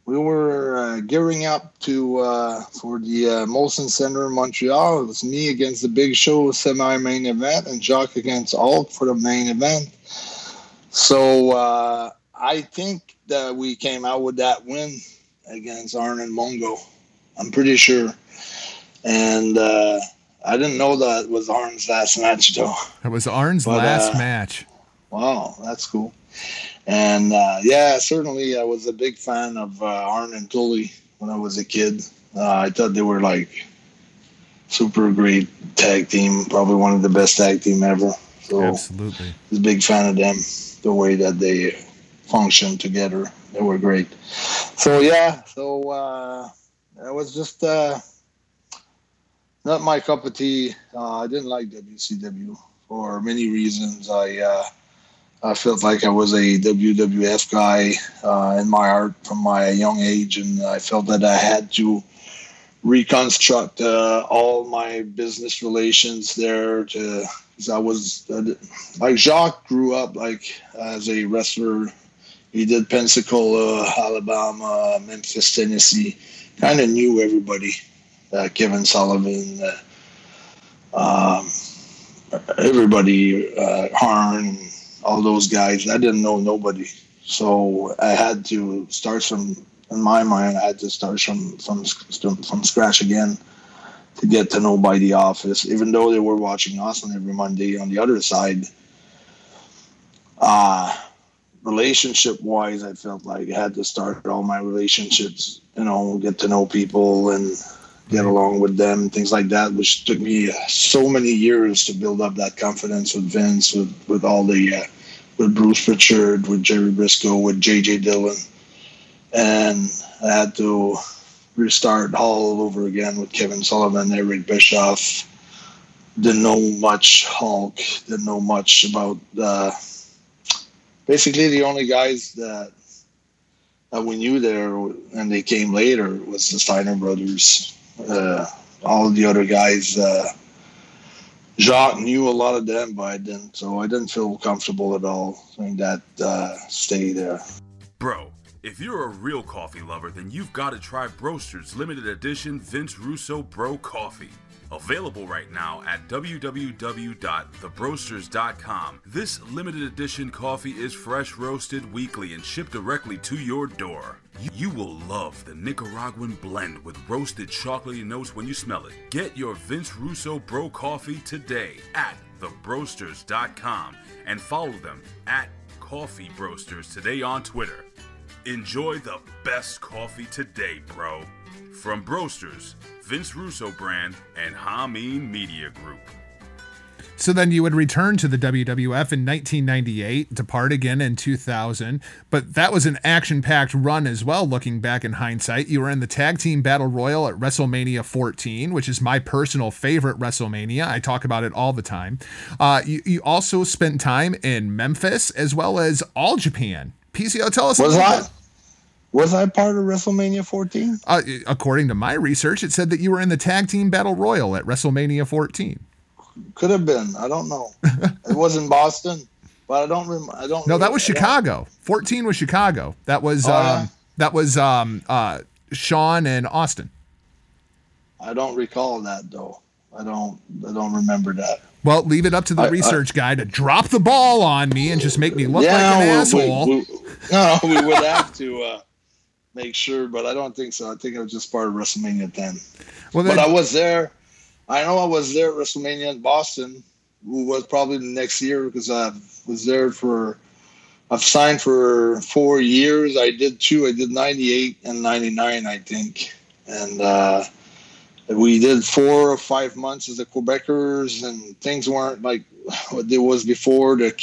we were uh, gearing up to uh, for the uh, Molson Center in Montreal. It was me against the Big Show semi-main event, and Jacques against Hulk for the main event. So uh, I think that we came out with that win against Arn and Mongo. I'm pretty sure. And uh, I didn't know that was Arn's last match, though. It was Arn's but, last uh, match. Wow, that's cool. And uh, yeah, certainly I was a big fan of uh, Arn and Tully when I was a kid. Uh, I thought they were like super great tag team, probably one of the best tag team ever. So Absolutely. I was a big fan of them, the way that they function together. They were great. So yeah, so uh, it was just uh, not my cup of tea. Uh, I didn't like WCW for many reasons. I uh, I felt like I was a WWF guy uh, in my heart from my young age, and I felt that I had to reconstruct uh, all my business relations there to I was like Jacques grew up like as a wrestler he did Pensacola, Alabama, Memphis, Tennessee. Kind of knew everybody. Uh, Kevin Sullivan, uh, um, everybody, uh, Harn, all those guys. I didn't know nobody, so I had to start from. In my mind, I had to start from from from scratch again to get to know by the office. Even though they were watching us on every Monday on the other side, uh, relationship wise, I felt like I had to start all my relationships, you know, get to know people and get along with them, things like that, which took me so many years to build up that confidence with Vince, with, with all the, uh, with Bruce Pritchard, with Jerry Brisco, with JJ Dillon. And I had to restart all over again with Kevin Sullivan, Eric Bischoff. Didn't know much Hulk, didn't know much about uh, basically the only guys that that we knew there and they came later was the Steiner brothers. Uh, all the other guys, uh, Jacques knew a lot of them, but I didn't. So I didn't feel comfortable at all in that uh, stay there. Bro, if you're a real coffee lover, then you've got to try Broaster's limited edition Vince Russo Bro Coffee. Available right now at www.thebroasters.com. This limited edition coffee is fresh roasted weekly and shipped directly to your door. You will love the Nicaraguan blend with roasted chocolatey notes when you smell it. Get your Vince Russo Bro coffee today at thebroasters.com and follow them at Coffee Broasters today on Twitter. Enjoy the best coffee today, bro. From Broasters, Vince Russo brand, and Hameen Media Group. So then you would return to the WWF in 1998, depart again in 2000. But that was an action packed run as well, looking back in hindsight. You were in the Tag Team Battle Royal at WrestleMania 14, which is my personal favorite WrestleMania. I talk about it all the time. Uh, you, you also spent time in Memphis as well as All Japan. PCO, tell us. Was I? Was I part of WrestleMania 14? Uh, according to my research, it said that you were in the Tag Team Battle Royal at WrestleMania 14. Could have been. I don't know. it was in Boston, but I don't remember. I don't. No, that was Chicago. 14 was Chicago. That was Oh, um, yeah? that was um, uh, Shawn and Austin. I don't recall that though. I don't. I don't remember that. Well, leave it up to the I- I- research guy to drop the ball on me and just make me look like an we- asshole. we- we- no, we would have to uh, make sure, but I don't think so. I think it was just part of WrestleMania then. well, But I was there. I know I was there at WrestleMania in Boston. Who was probably the next year because I was there for. I've signed for four years. I did two. I did '98 and '99, I think, and uh, we did four or five months as the Quebecers, and things weren't like what they was before. The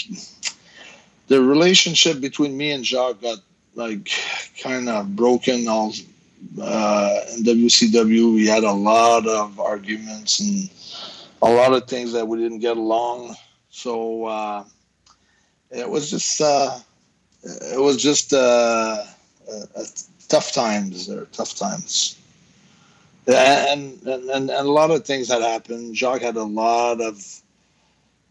the relationship between me and Jacques got like kind of broken. All uh, in WCW, we had a lot of arguments and a lot of things that we didn't get along. So uh, it was just uh, it was just uh, uh, tough times there, tough times. And, and and and a lot of things had happened. Jacques had a lot of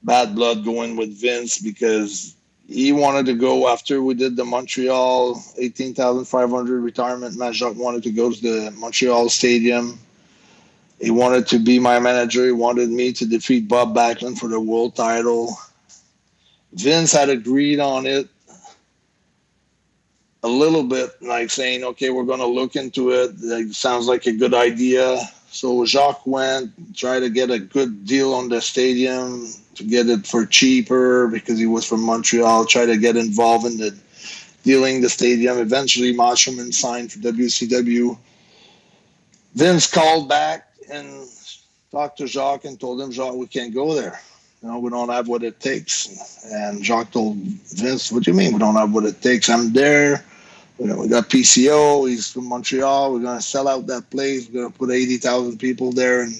bad blood going with Vince because he wanted to go after we did the Montreal 18,500 retirement match. Jacques wanted to go to the Montreal Stadium. He wanted to be my manager. He wanted me to defeat Bob Backlund for the world title. Vince had agreed on it a little bit, like saying, okay, we're going to look into it. It sounds like a good idea. So Jacques went, tried to get a good deal on the stadium to get it for cheaper because he was from Montreal, Try to get involved in the dealing the stadium. Eventually, Machoman signed for WCW. Vince called back and talked to Jacques and told him, Jacques, we can't go there. You know, we don't have what it takes. And Jacques told Vince, What do you mean we don't have what it takes? I'm there. You know, we got PCO. He's from Montreal. We're going to sell out that place. We're going to put 80,000 people there. And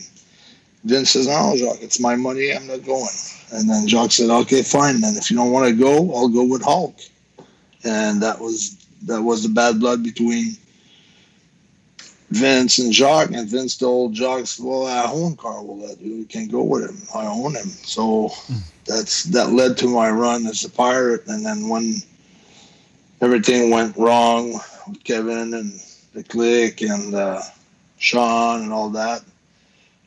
Vince says, No, Jacques, it's my money. I'm not going. And then Jacques said, Okay, fine. Then if you don't want to go, I'll go with Hulk. And that was that was the bad blood between Vince and Jacques. And Vince told Jacques, Well, I own Carl Ouellet. You can go with him. I own him. So that's that led to my run as a pirate. And then when everything went wrong with Kevin and the clique and uh, Shawn and all that,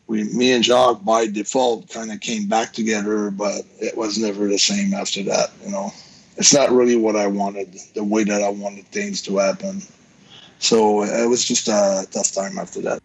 we, me and Jacques by default kind of came back together, but it was never the same after that. You know, it's not really what I wanted, the way that I wanted things to happen. So it was just a tough time after that.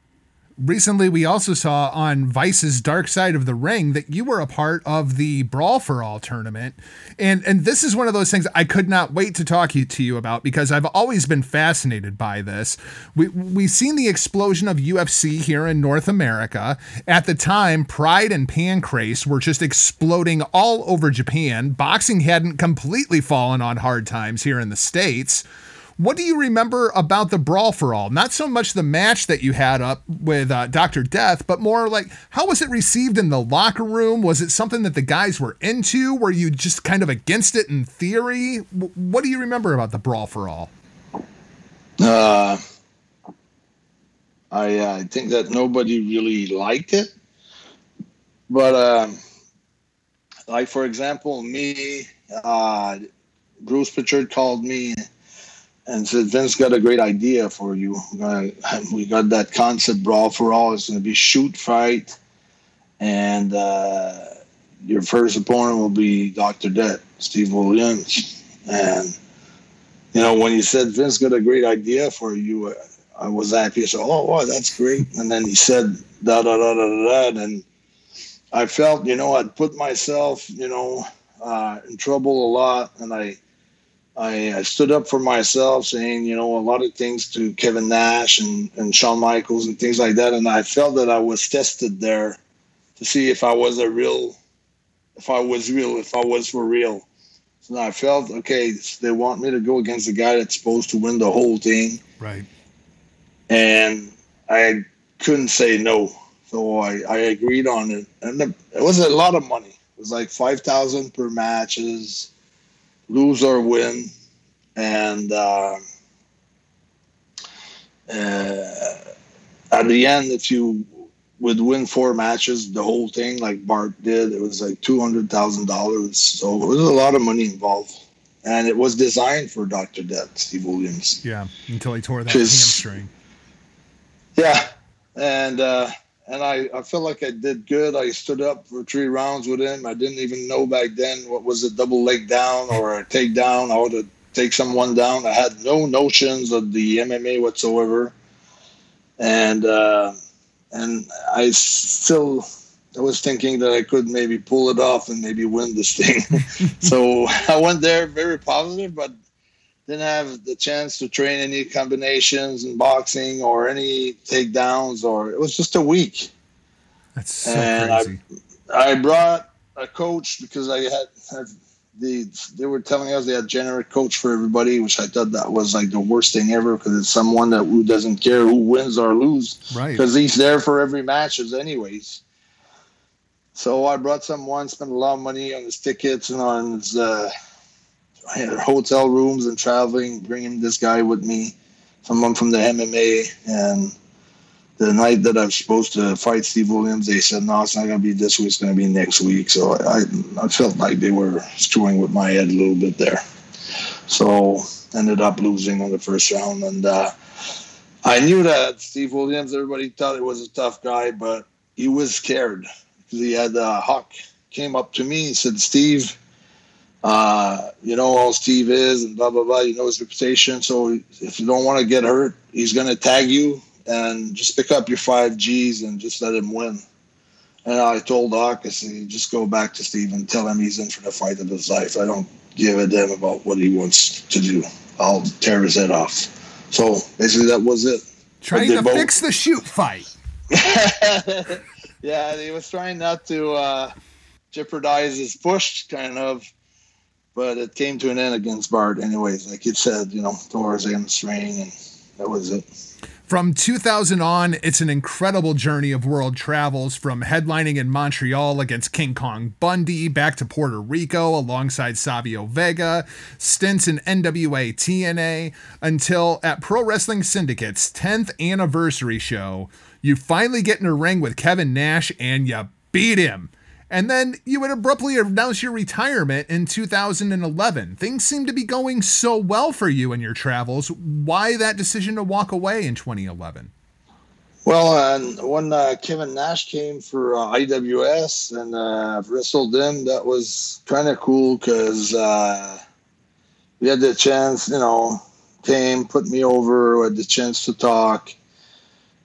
Recently we also saw on Vice's Dark Side of the Ring that you were a part of the Brawl for All tournament. And and this is one of those things I could not wait to talk to you about because I've always been fascinated by this. We we've seen the explosion of UFC here in North America. At the time, Pride and Pancrase were just exploding all over Japan. Boxing hadn't completely fallen on hard times here in the States. What do you remember about the Brawl for All? Not so much the match that you had up with uh, Dr. Death, but more like how was it received in the locker room? Was it something that the guys were into? Were you just kind of against it in theory? W- what do you remember about the Brawl for All? Uh, I uh, I think that nobody really liked it, but um, like for example, me, uh, Bruce Pritchard called me and said, "Vince got a great idea for you. We got that concept brawl for all. It's going to be shoot fight, and uh, your first opponent will be Dr. Det, Steve Williams. And, you know, when you said Vince got a great idea for you, I was happy. So, oh, wow, that's great. And then he said, da, da, da, da, da. And I felt, you know, I'd put myself, you know, uh, in trouble a lot. And I, I, I, stood up for myself, saying, you know, a lot of things to Kevin Nash and, and Shawn Michaels and things like that. And I felt that I was tested there to see if I was a real if I was real, if I was for real. So I felt okay. They want me to go against the guy that's supposed to win the whole thing, right? And I couldn't say no, so I, I agreed on it, and the, it was a lot of money. It was like five thousand per matches, lose or win, and uh, uh, at the end, if you would win four matches, the whole thing, like Bart did. It was like two hundred thousand dollars. So it was a lot of money involved, and it was designed for Doctor Det, Steve Williams. Yeah, until he tore that hamstring. Yeah, and uh, and I I felt like I did good. I stood up for three rounds with him. I didn't even know back then what was a double leg down or a takedown. I to take someone down. I had no notions of the MMA whatsoever, and. Uh, and I still I was thinking that I could maybe pull it off and maybe win this thing. so I went there very positive, but didn't have the chance to train any combinations in boxing or any takedowns, or it was just a week. That's so and crazy. I, I brought a coach because I had, had the they were telling us they had generic coach for everybody, which I thought that was like the worst thing ever because it's someone that who doesn't care who wins or lose, right? Because he's there for every matches anyways. So I brought someone, spent a lot of money on his tickets and on his uh, hotel rooms and traveling, bringing this guy with me, someone from the MMA, and the night that I was supposed to fight Steve Williams, they said, no, it's not going to be this week. It's going to be next week. So I, I felt like they were screwing with my head a little bit there. So ended up losing on the first round. And uh, I knew that Steve Williams, everybody thought it was a tough guy, but he was scared because he had uh, Hawk came up to me and said, Steve, uh, you know how Steve is and blah, blah, blah. You know his reputation. So if you don't want to get hurt, he's going to tag you and just pick up your five G's and just let him win. And I told Doc, I said, just go back to Steve and tell him he's in for the fight of his life. I don't give a damn about what he wants to do. I'll tear his head off. So basically, that was it. Trying to both. fix the shoot fight. yeah, he was trying not to uh, jeopardize his push, kind of. But it came to an end against Bart, anyways. Like you said, you know, the hamstring, and that was it. From 2000 on, it's an incredible journey of world travels from headlining in Montreal against King Kong Bundy back to Puerto Rico alongside Savio Vega, stints in NWA TNA, until at Pro Wrestling Syndicate's 10th anniversary show, you finally get in a ring with Kevin Nash and you beat him and then you would abruptly announce your retirement in 2011. Things seem to be going so well for you in your travels. Why that decision to walk away in 2011? Well, when uh, Kevin Nash came for uh, IWS and uh, wrestled him, that was kind of cool because uh, we had the chance, you know, came, put me over, had the chance to talk,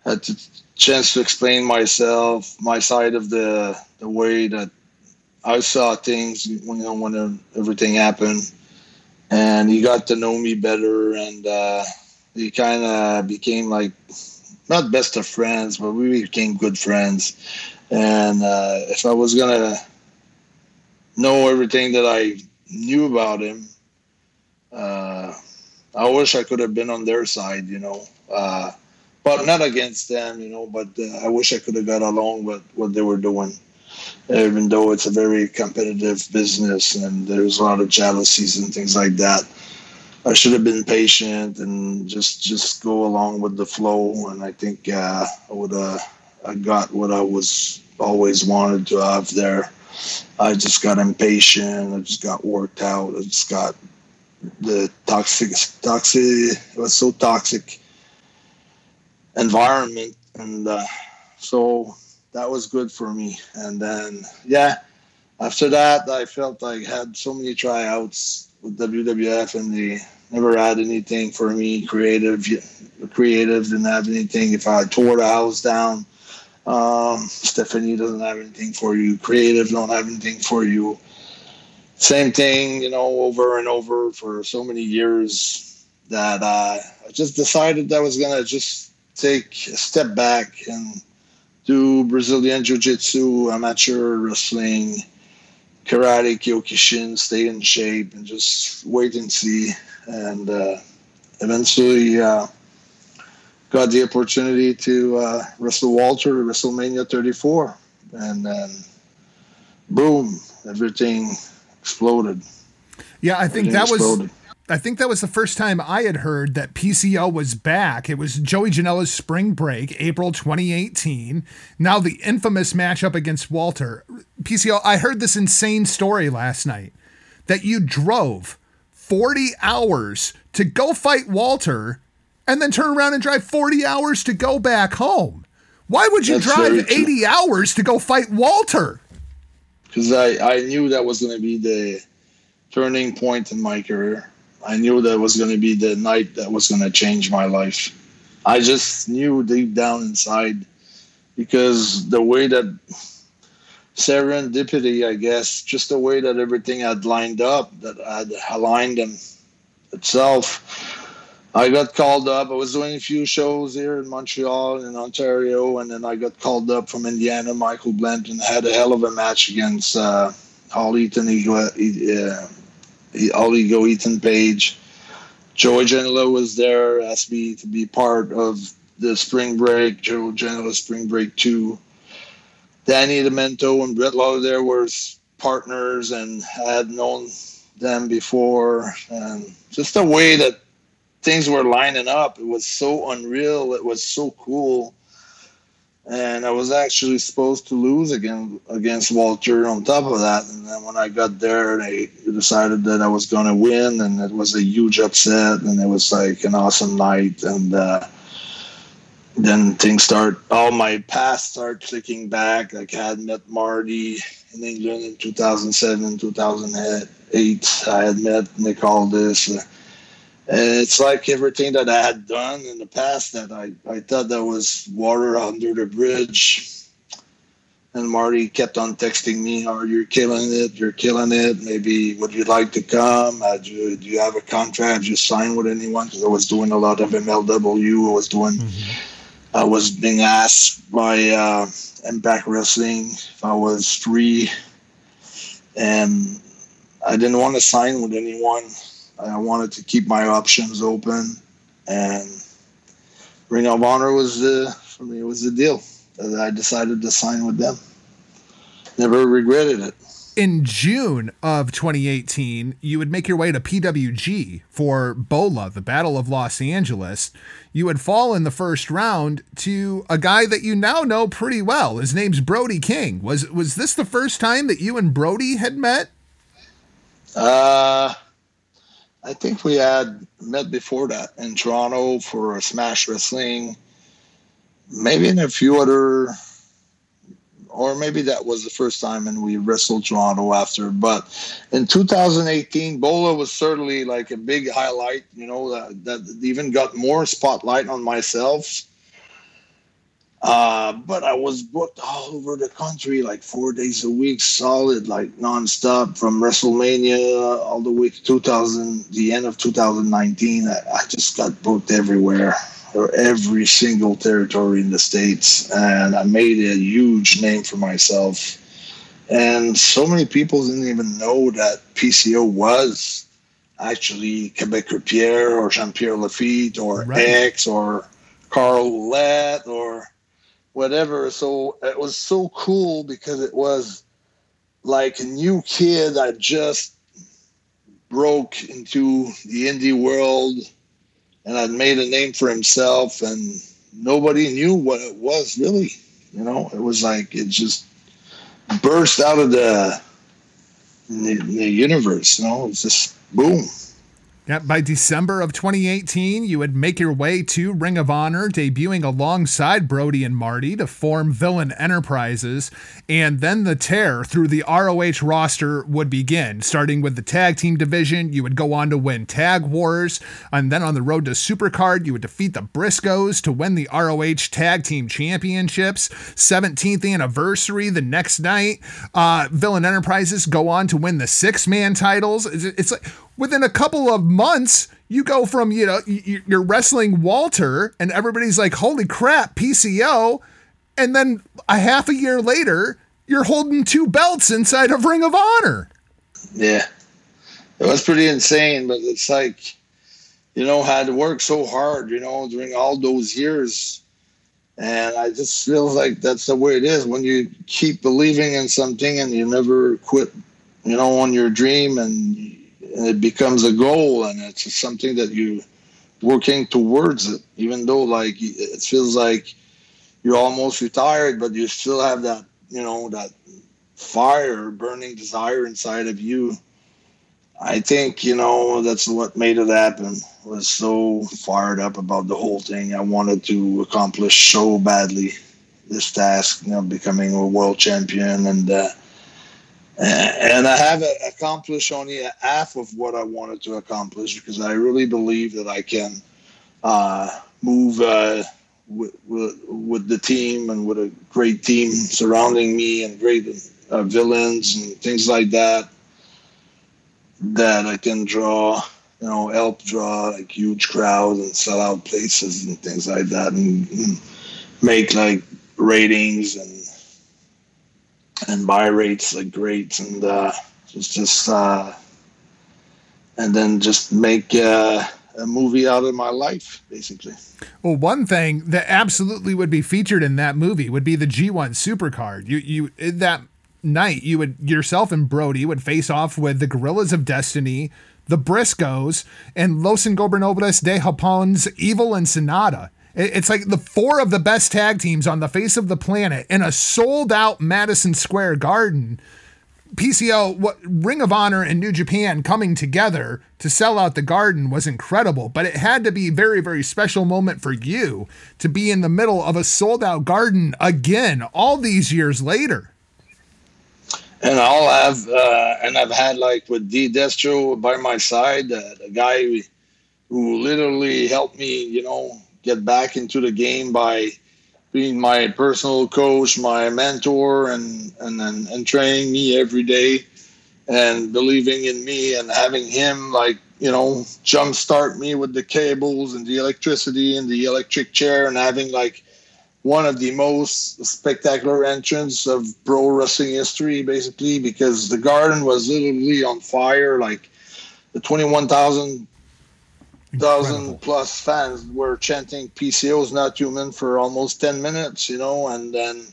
had the chance to explain myself, my side of the the way that I saw things, you know, when everything happened, and he got to know me better, and uh, he kind of became like not best of friends, but we became good friends. And uh, if I was gonna know everything that I knew about him, uh, I wish I could have been on their side, you know. But not against them, you know. But uh, I wish I could have got along with what they were doing even though it's a very competitive business and there's a lot of jealousies and things like that. I should have been patient and just just go along with the flow, and I think uh, I would have I got what I was always wanted to have there. I just got impatient. I just got worked out. I just got the toxic toxic. It was so toxic environment, and uh, so that was good for me. And then yeah, after that, I felt I had so many tryouts with WWF, and they never had anything for me creative. Creative didn't have anything. If I tore the house down, um, Stephanie doesn't have anything for you. Creative don't have anything for you. Same thing, you know, over and over for so many years that uh, I just decided I was gonna just take a step back and do Brazilian Jiu Jitsu, amateur wrestling, karate, kyokushin, stay in shape, and just wait and see. And uh, eventually uh, got the opportunity to uh, wrestle Walter at WrestleMania 34. And then, boom, everything exploded. Yeah, I think everything that exploded. was I think that was the first time I had heard that PCO was back. It was Joey Janela's spring break, April 2018. Now the infamous matchup against Walter. PCO, I heard this insane story last night that you drove 40 hours to go fight Walter and then turn around and drive 40 hours to go back home. Why would you That's drive 80 hours to go fight Walter? Because I, I knew that was going to be the turning point in my career. I knew that was going to be the night that was going to change my life. I just knew deep down inside because the way that serendipity, I guess, just the way that everything had lined up, that had aligned them itself. I got called up. I was doing a few shows here in Montreal and Ontario, and then I got called up from Indiana. Michael Blanton had a hell of a match against uh, All Ethan uh, I'll go Ethan Page. Joey Janela was there, asked me to be part of the spring break, Joe Janela spring break two. Danny Demanto and Brett Lawler there were partners and had known them before. And just the way that things were lining up, it was so unreal. It was so cool and I was actually supposed to lose again against Walter on top of that. And then when I got there, they decided that I was going to win, and it was a huge upset, and it was like an awesome night. And uh, then things start, all my past start clicking back. Like I had met Marty in England in 2007 2008. I had met Nick Aldis. Uh, it's like everything that I had done in the past that I, I thought that was water under the bridge. And Marty kept on texting me, "Oh, you're killing it! You're killing it! Maybe would you like to come? Uh, do, you, do you have a contract? Have you sign with anyone?" Because I was doing a lot of MLW. I was doing. Mm-hmm. I was being asked by uh, Impact Wrestling if I was free, and I didn't want to sign with anyone I wanted to keep my options open, and Ring of Honor was the for me was the deal that I decided to sign with them. Never regretted it. In June of 2018, you would make your way to PWG for BOLA, the Battle of Los Angeles. You would fall in the first round to a guy that you now know pretty well. His name's Brody King. Was was this the first time that you and Brody had met? Uh I think we had met before that in Toronto for a Smash Wrestling, maybe in a few other, or maybe that was the first time and we wrestled Toronto after. But in 2018, BOLA was certainly like a big highlight, you know, that, that even got more spotlight on myself uh, but I was booked all over the country, like four days a week, solid, like nonstop from WrestleMania all the way to 2000, the end of 2019. I, I just got booked everywhere, or every single territory in the states, and I made a huge name for myself. And so many people didn't even know that PCO was actually Quebec Pierre or Jean Pierre Lafitte or right. X or Carl Ouellet or whatever. So it was so cool because it was like a new kid that just broke into the indie world and had made a name for himself and nobody knew what it was really. You know, it was like it just burst out of the the, the universe, you know, it's just boom. Yeah, by December of 2018, you would make your way to Ring of Honor, debuting alongside Brody and Marty to form Villain Enterprises, and then the tear through the ROH roster would begin. Starting with the tag team division, you would go on to win Tag Wars, and then on the road to Supercard, you would defeat the Briscoes to win the ROH Tag Team Championships. 17th anniversary the next night, uh, Villain Enterprises go on to win the six man titles. It's, it's like within a couple of months, you go from, you know, you're wrestling Walter and everybody's like, holy crap, PCO. And then a half a year later, you're holding two belts inside of Ring of Honor. Yeah. It was pretty insane, but it's like, you know, had to work so hard, you know, during all those years. And I just feel like that's the way it is when you keep believing in something and you never quit, you know, on your dream and and it becomes a goal and it's something that you working towards it even though like it feels like you're almost retired but you still have that you know that fire burning desire inside of you. I think you know that's what made it happen. Was so fired up about the whole thing. I wanted to accomplish so badly this task you know becoming a world champion and uh, and I have accomplished only half of what I wanted to accomplish because I really believe that I can uh, move uh, with, with, with, the team and with a great team surrounding me and great uh, villains and things like that. That I can draw, you know, help draw like huge crowds and sell out places and things like that, and, and make like ratings and and buy rates like great and uh, just just uh, and then just make uh, a movie out of my life basically. Well one thing that absolutely would be featured in that movie would be the g1 supercard. You you that night you would yourself and brody would face off with the Guerrillas of Destiny the briscoes and los ingobernables de japon's evil and sanada it's like the four of the best tag teams on the face of the planet in a sold out Madison Square Garden. PCO, what Ring of Honor and New Japan coming together to sell out the garden was incredible, but it had to be a very, very special moment for you to be in the middle of a sold out garden again all these years later. And I'll have, uh, and I've had like with D Destro by my side, uh, the guy who literally helped me, you know, get back into the game by being my personal coach, my mentor, and and and, and training me every day, and believing in me, and having him like you know jumpstart me with the cables and the electricity and the electric chair, and having like one of the most spectacular entrance of pro wrestling history, basically, because the garden was literally on fire, like the twenty one thousand thousand plus fans were chanting PCO's not human for almost 10 minutes, you know, and then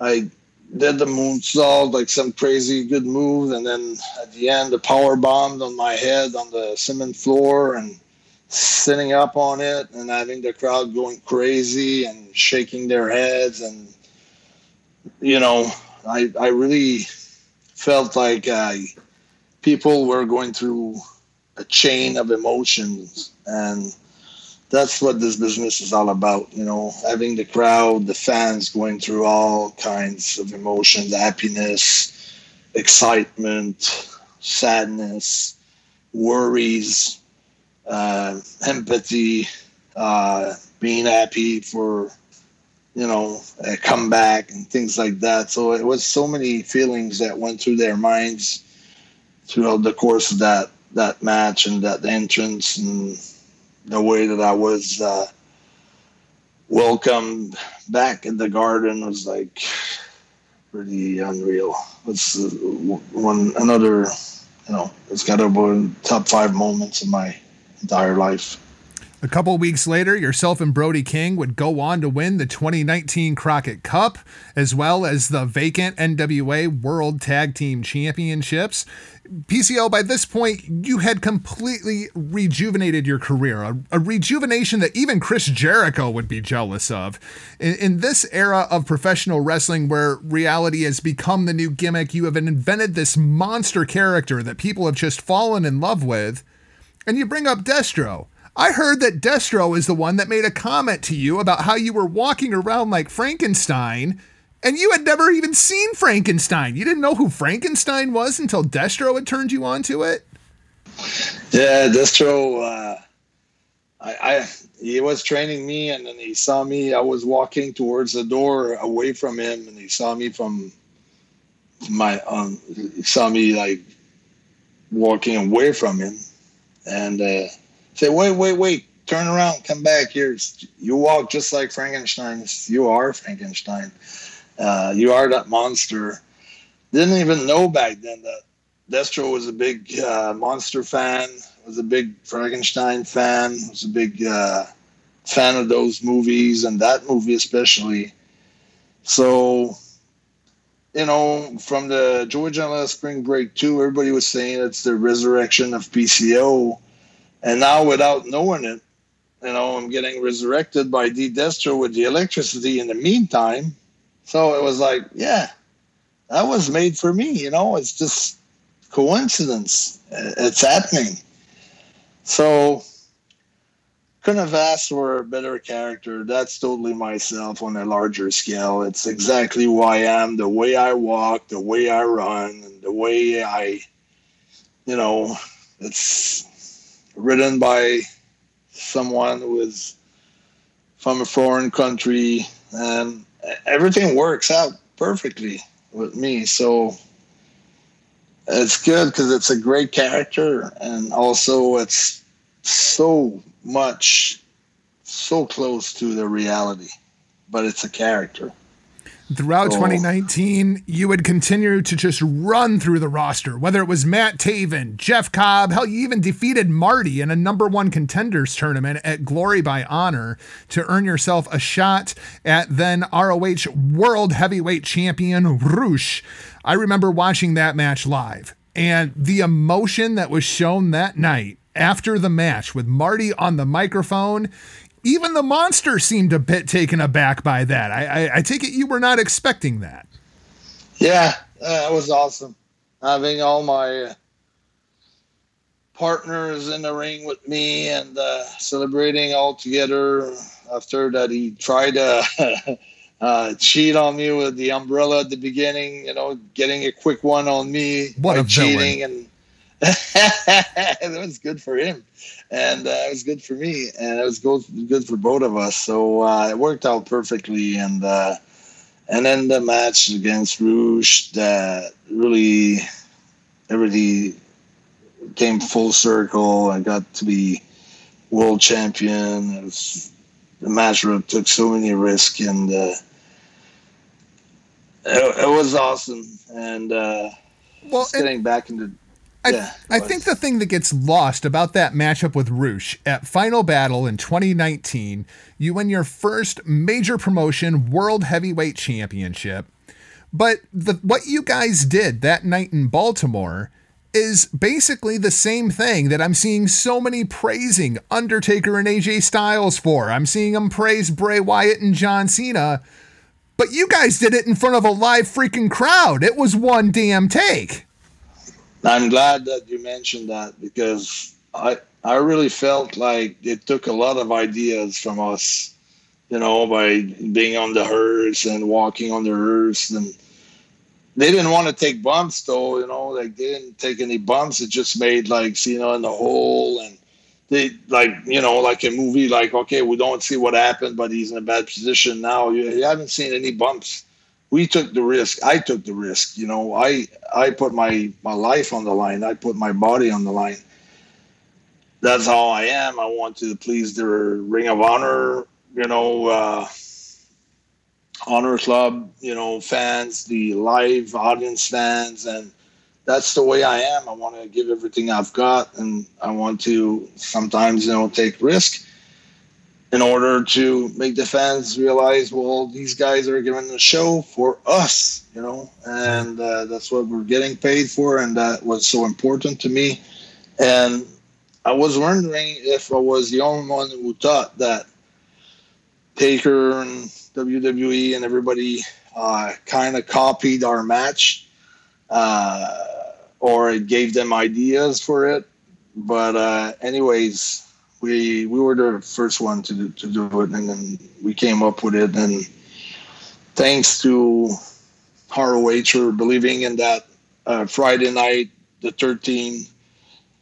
I did the moonsault, like some crazy good move, and then at the end the power bombed on my head on the cement floor and sitting up on it and having the crowd going crazy and shaking their heads and you know I I really felt like I people were going through a chain of emotions. And that's what this business is all about you know having the crowd the fans going through all kinds of emotions happiness excitement sadness worries uh, empathy uh, being happy for you know a comeback and things like that. So it was so many feelings that went through their minds throughout the course of that that match and that entrance and the way that I was uh, welcomed back in the garden was like pretty unreal. It's uh, one another, you know, it's got to be top five moments in my entire life. A couple weeks later, yourself and Brody King would go on to win the 2019 Crockett Cup, as well as the vacant NWA World Tag Team Championships. PCO, by this point, you had completely rejuvenated your career, a, a rejuvenation that even Chris Jericho would be jealous of. In, in, this era of professional wrestling where reality has become the new gimmick, you have invented this monster character that people have just fallen in love with. and you bring up Destro. I heard that Destro is the one that made a comment to you about how you were walking around like Frankenstein, and you had never even seen Frankenstein. You didn't know who Frankenstein was until Destro had turned you on to it. Yeah, Destro. Uh, I, I he was training me, and then he saw me. I was walking towards the door away from him, and he saw me from my um. Saw me like walking away from him, and uh, said, "Wait, wait, wait! Turn around, come back here. You walk just like Frankenstein. You are Frankenstein. Uh, you are that monster." Didn't even know back then that Destro was a big uh, monster fan. Was a big Frankenstein fan. Was a big uh, fan of those movies and that movie especially. So you know, from the Joey Janela Spring Break 2, everybody was saying it's the resurrection of PCO. And now, without knowing it, you know, I'm getting resurrected by D Destro with the electricity in the meantime. So it was like, yeah, that was made for me. You know, it's just coincidence. It's happening. So couldn't have asked for a better character. That's totally myself on a larger scale. It's exactly who I am, the way I walk, the way I run, and the way I, you know, it's written by someone who is from a foreign country, and everything works out perfectly with me. So it's good because it's a great character, and also it's so much so close to the reality, but it's a character. Throughout 2019, you would continue to just run through the roster, whether it was Matt Taven, Jeff Cobb, hell, you even defeated Marty in a number one contenders tournament at Glory by Honor to earn yourself a shot at then ROH World Heavyweight Champion Rush. I remember watching that match live and the emotion that was shown that night after the match with Marty on the microphone. Even the monster seemed a bit taken aback by that. I, I, I take it you were not expecting that. Yeah, that was awesome. Having all my partners in the ring with me and uh, celebrating all together after that he tried to uh, cheat on me with the umbrella at the beginning, you know, getting a quick one on me what a cheating villain. and it was good for him, and uh, it was good for me, and it was good good for both of us. So uh, it worked out perfectly, and uh, and then the match against Rush that really everybody came full circle. I got to be world champion. It was, the match took so many risks, and uh, it, it, was awesome. And uh, well, just getting back into I, yeah, I think the thing that gets lost about that matchup with Rush at Final Battle in 2019, you win your first major promotion World Heavyweight Championship. But the what you guys did that night in Baltimore is basically the same thing that I'm seeing so many praising Undertaker and AJ Styles for. I'm seeing them praise Bray Wyatt and John Cena. But you guys did it in front of a live freaking crowd. It was one damn take. I'm glad that you mentioned that because I I really felt like it took a lot of ideas from us, you know, by being on the hearse and walking on the hearse and they didn't want to take bumps though, you know, like they didn't take any bumps. It just made like you know, in the hole and they like, you know, like a movie like, okay, we don't see what happened, but he's in a bad position now. You, you haven't seen any bumps we took the risk. I took the risk. You know, I I put my my life on the line. I put my body on the line. That's how I am. I want to please the Ring of Honor, you know, uh, Honor Club, you know, fans, the live audience fans, and that's the way I am. I want to give everything I've got, and I want to sometimes, you know, take risk in order to make the fans realize, well, these guys are giving the show for us, you know, and uh, that's what we're getting paid for, and that was so important to me. And I was wondering if I was the only one who thought that Taker and WWE and everybody uh, kind of copied our match, uh, or it gave them ideas for it but uh, anyways, we we were the first one to do, to do it, and then we came up with it, and thanks to ROH for believing in that uh, Friday night, the 13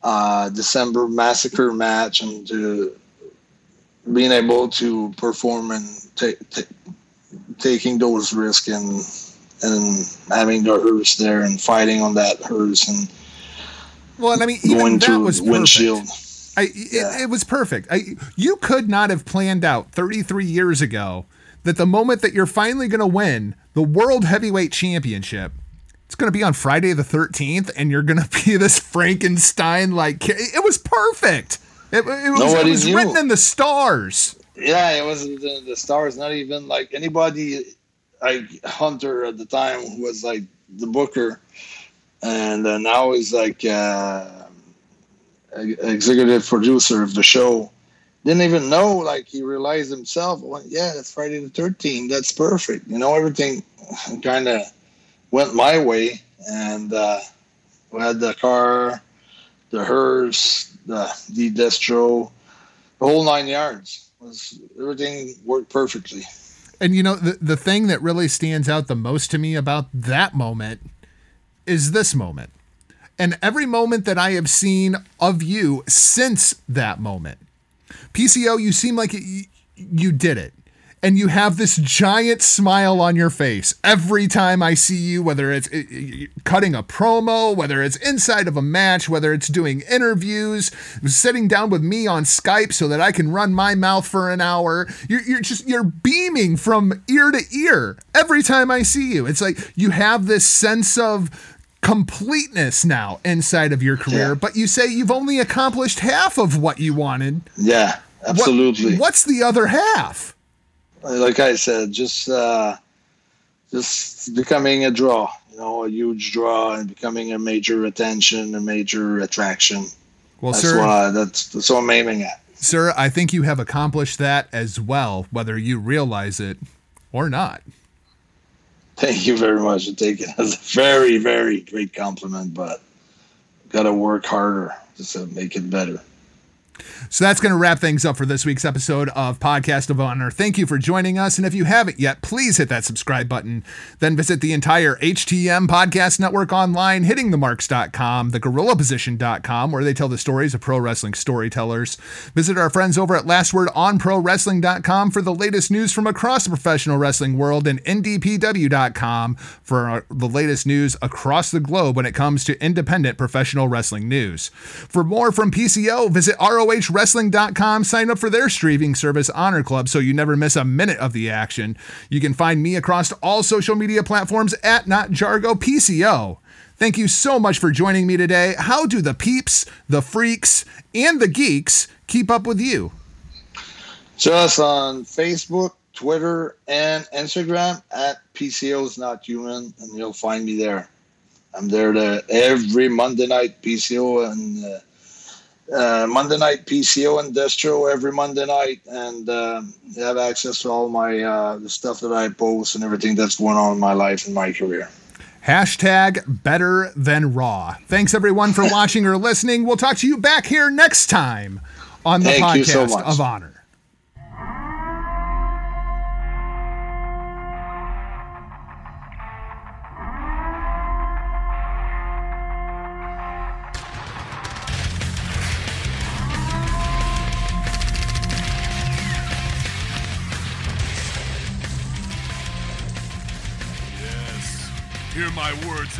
uh, December massacre match, and to being able to perform and take taking those risks and and having the hearse there and fighting on that hearse and well, and I mean, even going that to was perfect. windshield. I, Yeah. it, it was perfect. I, you could not have planned out 33 years ago that the moment that you're finally going to win the World Heavyweight Championship, it's going to be on Friday the 13th, and you're going to be this Frankenstein like. It was perfect. It, it was, it was written in the stars. Yeah, it was the, the stars. Not even like anybody. Like Hunter at the time who was like the booker, and uh, now he's like uh, executive producer of the show. Didn't even know. Like he realized himself. Went, yeah, that's Friday the Thirteenth. That's perfect. You know, everything kind of went my way, and uh, we had the car, the hearse, the the Destro, the whole nine yards. Was everything worked perfectly. And you know, the, the thing that really stands out the most to me about that moment is this moment. And every moment that I have seen of you since that moment. PCO, you seem like you, you did it. And you have this giant smile on your face every time I see you, whether it's cutting a promo, whether it's inside of a match, whether it's doing interviews, sitting down with me on Skype so that I can run my mouth for an hour. You're, you're just, you're beaming from ear to ear every time I see you. It's like you have this sense of completeness now inside of your career, Yeah. but you say you've only accomplished half of what you wanted. Yeah, What- absolutely. what's the other half? like I said, just uh, just becoming a draw, you know, a huge draw, and becoming a major attention, a major attraction. Well, That's sir, why that's that's what I'm aiming at. sir, I think you have accomplished that as well, whether you realize it or not. Thank you very much. for taking it as a very, very great compliment, but gotta work harder to make it better. So that's going to wrap things up for this week's episode of Podcast of Honor. Thank you for joining us. And if you haven't yet, please hit that subscribe button. Then visit the entire HTM podcast network online, hitting themarks.com, thegorillaposition.com, where they tell the stories of pro wrestling storytellers. Visit our friends over at lastwordonprowrestling.com for the latest news from across the professional wrestling world and ndpw.com for our- the latest news across the globe when it comes to independent professional wrestling news. For more from PCO, visit ROHWrestling.com, sign up for their streaming service Honor Club so you never miss a minute of the action. You can find me across all social media platforms at NotJargoPCO. Thank you so much for joining me today. How do the peeps, the freaks, and the geeks keep up with you? Just on Facebook, Twitter, and Instagram at PCO's Not Human, and you'll find me there. I'm there to every Monday night PCO and uh, uh, Monday night PCO and Destro every Monday night, and you have access to all my uh, the stuff that I post and everything that's going on in my life and my career. Hashtag better than raw. Thanks everyone for watching or listening. We'll talk to you back here next time on the Thank you so podcast of honor.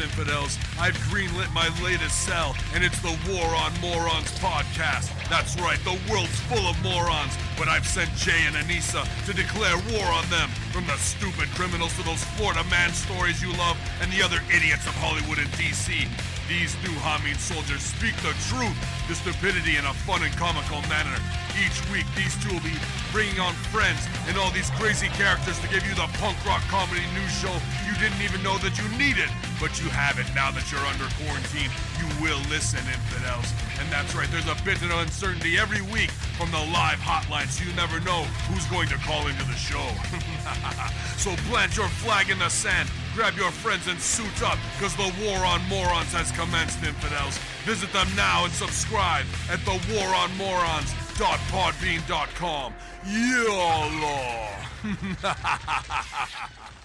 Infidels. I've greenlit my latest cell, and it's the War on Morons podcast. That's right, the world's full of morons, but I've sent Jay and Anissa to declare war on them. From the stupid criminals to those Florida man stories you love, and the other idiots of Hollywood and DC. These new Hameen soldiers speak the truth, the stupidity in a fun and comical manner. Each week, these two will be bringing on friends and all these crazy characters to give you the punk rock comedy news show you didn't even know that you needed. But you have it now that you're under quarantine. You will listen, infidels. And that's right, there's a bit of uncertainty every week from the live hotline, so you never know who's going to call into the show. so plant your flag in the sand, grab your friends and suit up, because the war on morons has commenced, infidels. Visit them now and subscribe at thewaronmorons.podbean.com. YOLO!